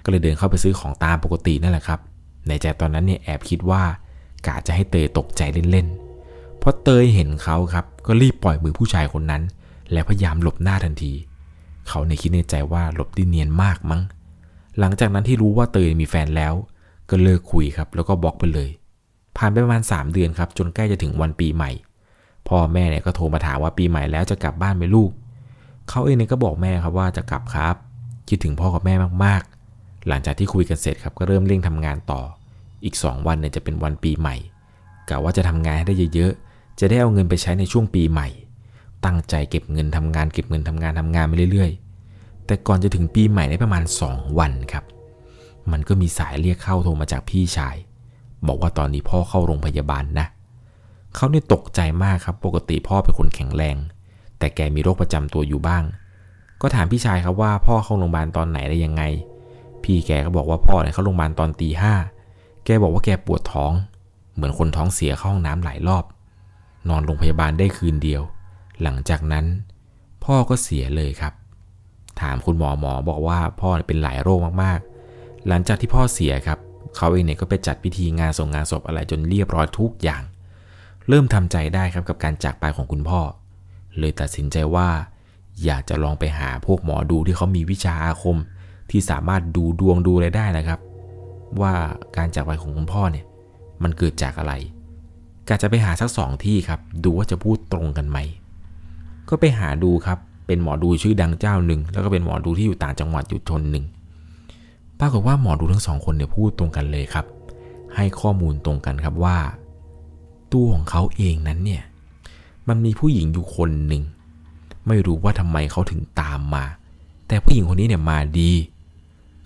ก็เลยเดินเข้าไปซื้อของตามปกตินั่นแหละครับ ในใจตอนนั้นเนี่ยแอบคิดว่ากะจะให้เตยตกใจเล่นๆเพราะเตยเห็นเขาครับ ก็รีบปล่อยมือผู้ชายคนนั้น และพยายามหลบหน้าทันที เขาในคิดในใจว่าหลบได้เนียนมากมั้ง หลังจากนั้นที่รู้ว่าเตยมีแฟนแล้ว ก็เลิกคุยครับ แล้วก็บล็อกไปเลย ผ่านไปประมาณ 3 เดือนครับ จนใกล้จะถึงวันปีใหม่ พ่อแม่เนี่ยก็โทรมาถามว่าปีใหม่แล้วจะกลับบ้านไหมลูก เขาเองเนี่ยก็บอกแม่ครับว่าจะกลับครับ คิดถึงพ่อกับแม่มากๆ หลังจากที่คุยกันเสร็จครับก็เริ่มเร่งทำงานต่อ อีก 2 วันเนี่ยจะเป็นวันปีใหม่กะว่าจะทำงานให้ได้เยอะๆ จะได้เอาเงินไปใช้ในช่วงปีใหม่ ตั้งใจเก็บเงินทำงานเก็บเงินทำงานทำงานไปเรื่อยๆ แต่ก่อนจะถึงปีใหม่ได้ประมาณ 2 วันครับ มันก็มีสายเรียกเข้าโทรมาจากพี่ชาย บอกว่าตอนนี้พ่อเข้าโรงพยาบาลนะ เขาเนี่ยตกใจมากครับ ปกติพ่อเป็นคนแข็งแรง แต่แกมีโรคประจำตัวอยู่บ้าง ก็ถามพี่ชายครับว่าพ่อเข้าโรงพยาบาลตอนไหนได้ยังไง พี่แกก็บอกว่าพ่อเนี่ยเข้าโรงพยาบาลตอนตีห้าแกบอกว่าแกปวดท้อง เหมือนคนท้องเสียเข้าห้องน้ำหลายรอบ นอนโรงพยาบาลได้คืนเดียว หลังจากนั้น พ่อก็เสียเลยครับ ถามคุณหมอหมอบอกว่าพ่อเป็นหลายโรคมากๆ หลังจากที่พ่อเสียครับ เขาเองเนี่ยก็ไปจัดพิธีงานส่งงานศพอะไรจนเรียบร้อยทุกอย่าง เริ่มทำใจได้ครับกับการจากไปของคุณพ่อ เลยตัดสินใจว่า อยากจะลองไปหาพวกหมอดูที่เขามีวิชาอาคม ที่สามารถดูดวงดูอะไรได้นะครับ ว่าการจากไปของคุณพ่อเนี่ยมันเกิดจากอะไรกะจะไปหาสักสองที่ครับ ดูว่าจะพูดตรงกันไหม ก็ไปหาดูครับ เป็นหมอดูชื่อดังเจ้าหนึ่ง แล้วก็เป็นหมอดูที่อยู่ต่างจังหวัดอยู่ทนหนึ่งปรากฏว่าหมอดูทั้งสองคนเนี่ยพูดตรงกันเลยครับ ให้ข้อมูลตรงกันครับว่า ตัวของเขาเองนั้นเนี่ยมันมีผู้หญิงอยู่คนหนึ่ง ไม่รู้ว่าทำไมเขาถึงตามมา แต่ผู้หญิงคนนี้เนี่ยมาดี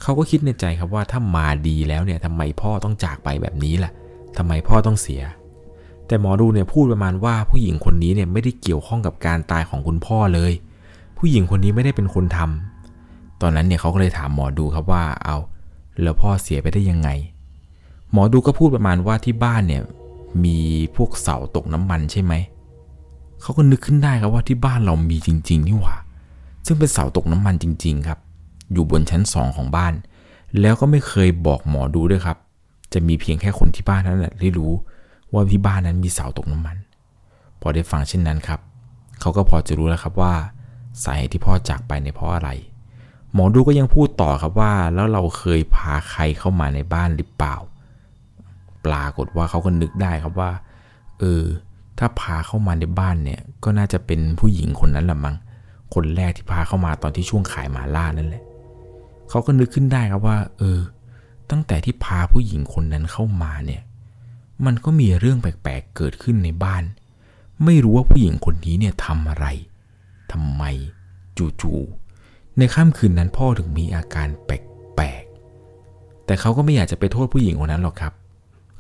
เขาก็คิดในใจครับว่าถ้ามาดีแล้วเนี่ยทำไมพ่อต้องจากไปแบบนี้ล่ะทำไมพ่อต้องเสีย แต่หมอดูเนี่ยพูดประมาณว่าผู้หญิงคนนี้เนี่ยไม่ได้เกี่ยวข้องกับการตายของคุณพ่อเลย ผู้หญิงคนนี้ไม่ได้เป็นคนทำตอนนั้นเนี่ยเขาก็เลยถามหมอดูครับว่าเอาแล้วพ่อเสียไปได้ยังไง หมอดูก็พูดประมาณว่าที่บ้านเนี่ยมีพวกเสาตกน้ำมันใช่ไหมเขาก็นึกขึ้นได้ครับว่าที่บ้านเรามีจริง ๆ นี่หว่า ซึ่งเป็นเสาตกน้ำมันจริง ๆ ครับ อยู่บนชั้นสองของบ้าน แล้วก็ไม่เคยบอกหมอดูด้วยครับ จะมีเพียงแค่คนที่บ้านนั้นแหละที่รู้ว่าที่บ้านนั้นมีเสาตกน้ำมัน พอได้ฟังเช่นนั้นครับ เขาก็พอจะรู้แล้วครับว่า สาเหตุที่พ่อจากไปเนี่ยเพราะอะไร หมอดูก็ยังพูดต่อครับว่า แล้วเราเคยพาใครเข้ามาในบ้านหรือเปล่า ปรากฏว่าเขาก็นึกได้ครับว่า เออ ถ้าพาเข้ามาในบ้านเนี่ย ก็น่าจะเป็นผู้หญิงคนนั้นละมั้ง คนแรกที่พาเข้ามาตอนที่ช่วงขายหมาล่านั่นแหละ เขาก็นึกขึ้นได้ครับว่า เออ ตั้งแต่ที่พาผู้หญิงคนนั้นเข้ามาเนี่ย มันก็มีเรื่องแปลกๆเกิดขึ้นในบ้าน ไม่รู้ว่าผู้หญิงคนนี้เนี่ยทำอะไร ทำไม จู่ๆในค่ำคืนนั้นพ่อถึงมีอาการแปลกๆแต่เขาก็ไม่อยากจะไปโทษผู้หญิงคนนั้นหรอกครับ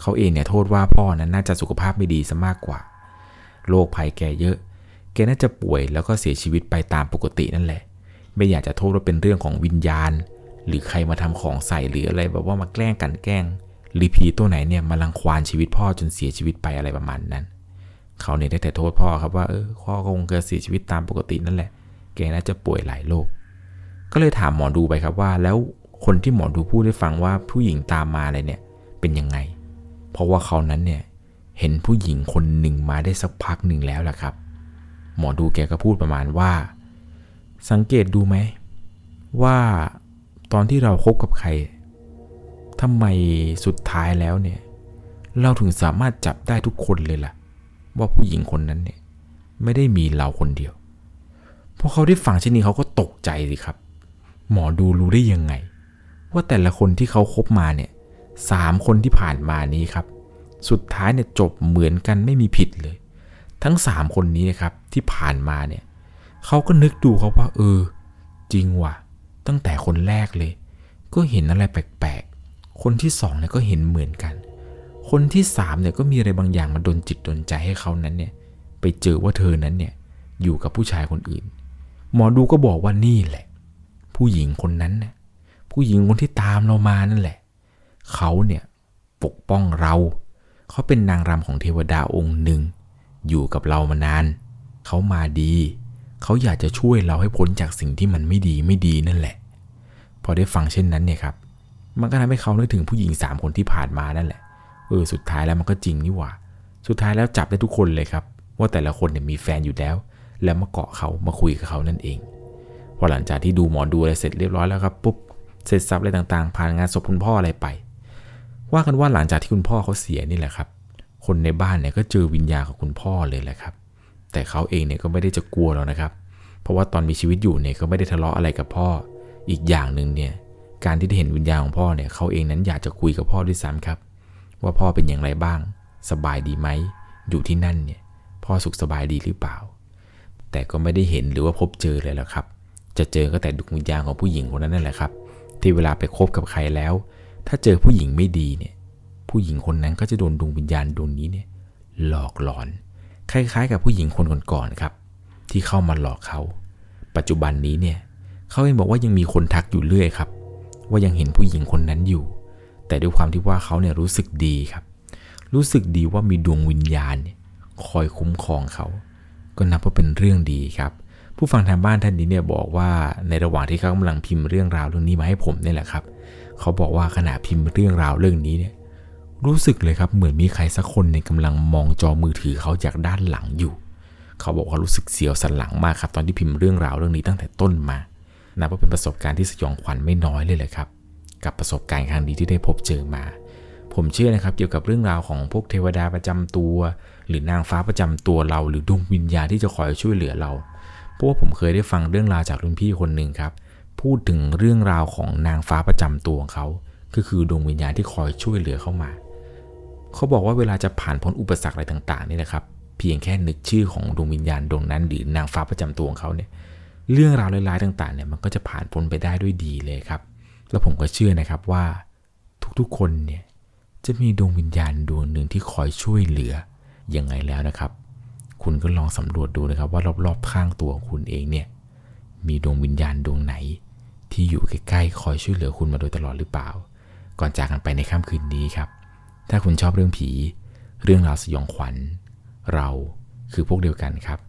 เขาเองเนี่ยโทษว่าพ่อนั้นน่าจะสุขภาพไม่ดีซะมากกว่าโรคภัยแกเยอะ แกน่าจะป่วยแล้วก็เสียชีวิตไปตามปกตินั่นแหละ ไม่อยากจะโทษว่าเป็นเรื่องของวิญญาณ หรือใครมาทำของใส่หรืออะไรแบบว่ามาแกล้งกันแกล้ง หรือผีตัวไหนเนี่ยมาลังควานชีวิตพ่อจนเสียชีวิตไปอะไรประมาณนั้น เขาเนี่ยได้แต่โทษพ่อครับว่าเออพ่อคงเกิดเสียชีวิตตามปกตินั่นแหละ แกน่าจะป่วยหลายโรคก็เลยถามหมอดูไปครับว่า แล้วคนที่หมอดูพูดให้ฟังว่าผู้หญิงตามมาอะไรเนี่ยเป็นยังไง เพราะว่าเขานั้นเนี่ยเห็นผู้หญิงคนหนึ่งมาได้สักพักหนึ่งแล้วล่ะครับ หมอดูแกก็พูดประมาณว่า สังเกตดูไหม ว่าตอนที่เราคบกับใครทำไมสุดท้ายแล้วเนี่ย เราถึงสามารถจับได้ทุกคนเลยล่ะ ว่าผู้หญิงคนนั้นเนี่ยไม่ได้มีเราคนเดียว พอเขาได้ฟังเช่นนี้เขาก็ตกใจสิครับ หมอดูรู้ได้ยังไง ว่าแต่ละคนที่เขาคบมาเนี่ยสามคนที่ผ่านมานี้ครับ สุดท้ายเนี่ยจบเหมือนกันไม่มีผิดเลย ทั้งสามคนนี้นะครับที่ผ่านมาเนี่ยเขาก็นึกดูเขาว่าเออ จริงว่ะ ตั้งแต่คนแรกเลย ก็เห็นอะไรแปลกๆ คนที่สองเนี่ยก็เห็นเหมือนกัน คนที่สามเนี่ยก็มีอะไรบางอย่างมาดนจิตดนใจให้เขานั้นเนี่ยไปเจอว่าเธอนั้นเนี่ยอยู่กับผู้ชายคนอื่น หมอดูก็บอกว่านี่แหละ ผู้หญิงคนนั้นเนี่ยผู้หญิงคนที่ตามเรามานั่นแหละ เขาเนี่ยปกป้องเรา เขาเป็นนางรำของเทวดาองค์หนึ่ง อยู่กับเรามานาน เขามาดี เขาอยากจะช่วยเราให้พ้นจากสิ่งที่มันไม่ดีไม่ดีนั่นแหละ พอได้ฟังเช่นนั้นเนี่ยครับ มันก็ทำให้เขานึกถึงผู้หญิงสามคนที่ผ่านมานั่นแหละ เออสุดท้ายแล้วมันก็จริงนี่หว่า สุดท้ายแล้วจับได้ทุกคนเลยครับ ว่าแต่ละคนเนี่ยมีแฟนอยู่แล้ว แล้วมาเกาะเขามาคุยกับเขานั่นเอง พอหลังจากที่ดูหมอดูอะไรเสร็จเรียบร้อยแล้วครับปุ๊บเสร็จสับอะไรต่างๆ ผ่านงานศพคุณพ่ออะไรไป ว่ากันว่าหลังจากที่คุณพ่อเขาเสียนี่แหละครับ คนในบ้านเนี่ยก็เจอวิญญาณของคุณพ่อเลยแหละครับ แต่เขาเองเนี่ยก็ไม่ได้จะกลัวแล้วนะครับ เพราะว่าตอนมีชีวิตอยู่เนี่ยก็ไม่ได้ทะเลาะอะไรกับพ่อ อีกอย่างหนึ่งเนี่ย การที่ได้เห็นวิญญาณของพ่อเนี่ยเขาเองนั้นอยากจะคุยกับพ่อด้วยซ้ำครับ ว่าพ่อเป็นอย่างไรบ้าง สบายดีไหม อยู่ที่นั่นเนี่ย พ่อสุขสบายดีหรือเปล่า แต่ก็ไม่ได้เห็นหรือว่าพบเจอเลยแล้วครับ จะเจอก็แต่ดวงวิญญาณของผู้หญิงคนนั้นนั่นแหละครับ ที่เวลาไปคบกับใครแล้ว ถ้าเจอผู้หญิงไม่ดีเนี่ย ผู้หญิงคนนั้นก็จะโดนดวงวิญญาณดวงนี้เนี่ยหลอกหลอน คล้ายๆ กับผู้หญิงคนก่อนๆครับ ที่เข้ามาหลอกเขา ปัจจุบันนี้เนี่ยเขาเองบอกว่ายังมีคนทักอยู่เรื่อยครับ ว่ายังเห็นผู้หญิงคนนั้นอยู่ แต่ด้วยความที่ว่าเขาเนี่ยรู้สึกดีครับ รู้สึกดีว่ามีดวงวิญญาณคอยคุ้มครองเขา ก็นับว่าเป็นเรื่องดีครับ ผู้ฟังทางบ้านท่านนี้เนี่ยบอกว่าในระหว่างที่เขากำลังพิมพ์เรื่องราวเรื่องนี้มาให้ผมนี่แหละครับ เขาบอกว่าขณะพิมพ์เรื่องราวเรื่องนี้เนี่ยรู้สึกเลยครับเหมือนมีใครสักคนเนี่ยกำลังมองจอมือถือเขาจากด้านหลังอยู่ เขาบอกว่ารู้สึกเสียวสันหลังมากครับ ตอนที่พิมพ์เรื่องราวเรื่องนี้ตั้งแต่ต้นมานับว่าเป็นประสบการณ์ที่สยองขวัญไม่น้อยเลยแหละครับ กับประสบการณ์ครั้งนี้ที่ได้พบเจอมา ผมเชื่อนะครับเกี่ยวกับเรื่องราวของพวกเทวดาประจำตัว หรือนางฟ้าประจำตัวเรา หรือดวงวิญญาณที่จะคอยช่วยเหลือเรา เพราะว่าผมเคยได้ฟังเรื่องราวจากรุ่นพี่คนหนึ่งครับ พูดถึงเรื่องราวของนางฟ้าประจำตัวของเขาก็คือดวงวิญญาณที่คอยช่วยเหลือเข้ามา เขาบอกว่าเวลาจะผ่านพ้นอุปสรรคอะไรต่างๆนี่นะครับ เพียงแค่นึกชื่อของดวงวิญญาณดวงนั้น หรือนางฟ้าประจำตัวของเขาเนี่ย เรื่องราวร้ายๆต่างๆเนี่ยมันก็จะผ่านพ้นไปได้ด้วยดีเลยครับ แล้วผมก็เชื่อนะครับว่าทุกๆคนเนี่ยจะมีดวงวิญญาณดวงหนึ่งที่คอยช่วยเหลือยังไงแล้วนะครับ คุณก็ลองสำรวจดูนะครับว่ารอบๆข้างตัวคุณเองเนี่ยมีดวงวิญญาณดวงไหน ที่อยู่ใกล้ๆคอยช่วยเหลือคุณมาโดยตลอดหรือเปล่า ก่อนจากกันไปในค่ำคืนนี้ครับ ถ้าคุณชอบเรื่องผี เรื่องราวสยองขวัญ เราคือพวกเดียวกันครับ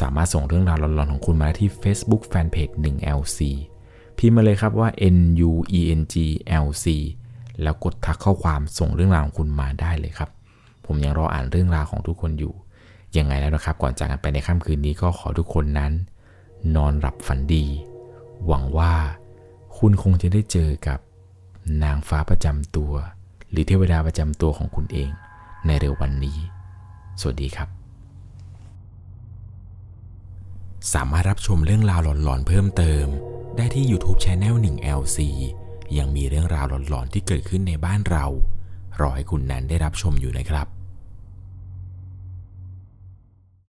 สามารถส่งเรื่องราวหลอนๆของคุณมาที่ Facebook Fanpage 1LC พิมพ์มาเลยครับว่า N U E N G L C แล้วกดทักข้อความส่งเรื่องราวของคุณมาได้เลยครับ ผมยังรออ่านเรื่องราวของทุกคนอยู่ ยังไงแล้วนะครับ ก่อนจากกันไปในค่ำคืนนี้ก็ขอทุกคนนั้น นอนหลับฝันดี หวังว่าคุณคงจะได้เจอกับนางฟ้าประจำตัว หรือเทวดาประจำตัวของคุณเองในเร็ววันนี้ สวัสดีครับ สามารถรับชมเรื่องราวหลอนๆเพิ่มเติม ได้ที่ YouTube Channel 1 LC ยังมีเรื่องราวหลอนๆที่เกิดขึ้นในบ้านเรา รอให้คุณนั้นได้รับชมอยู่นะครับ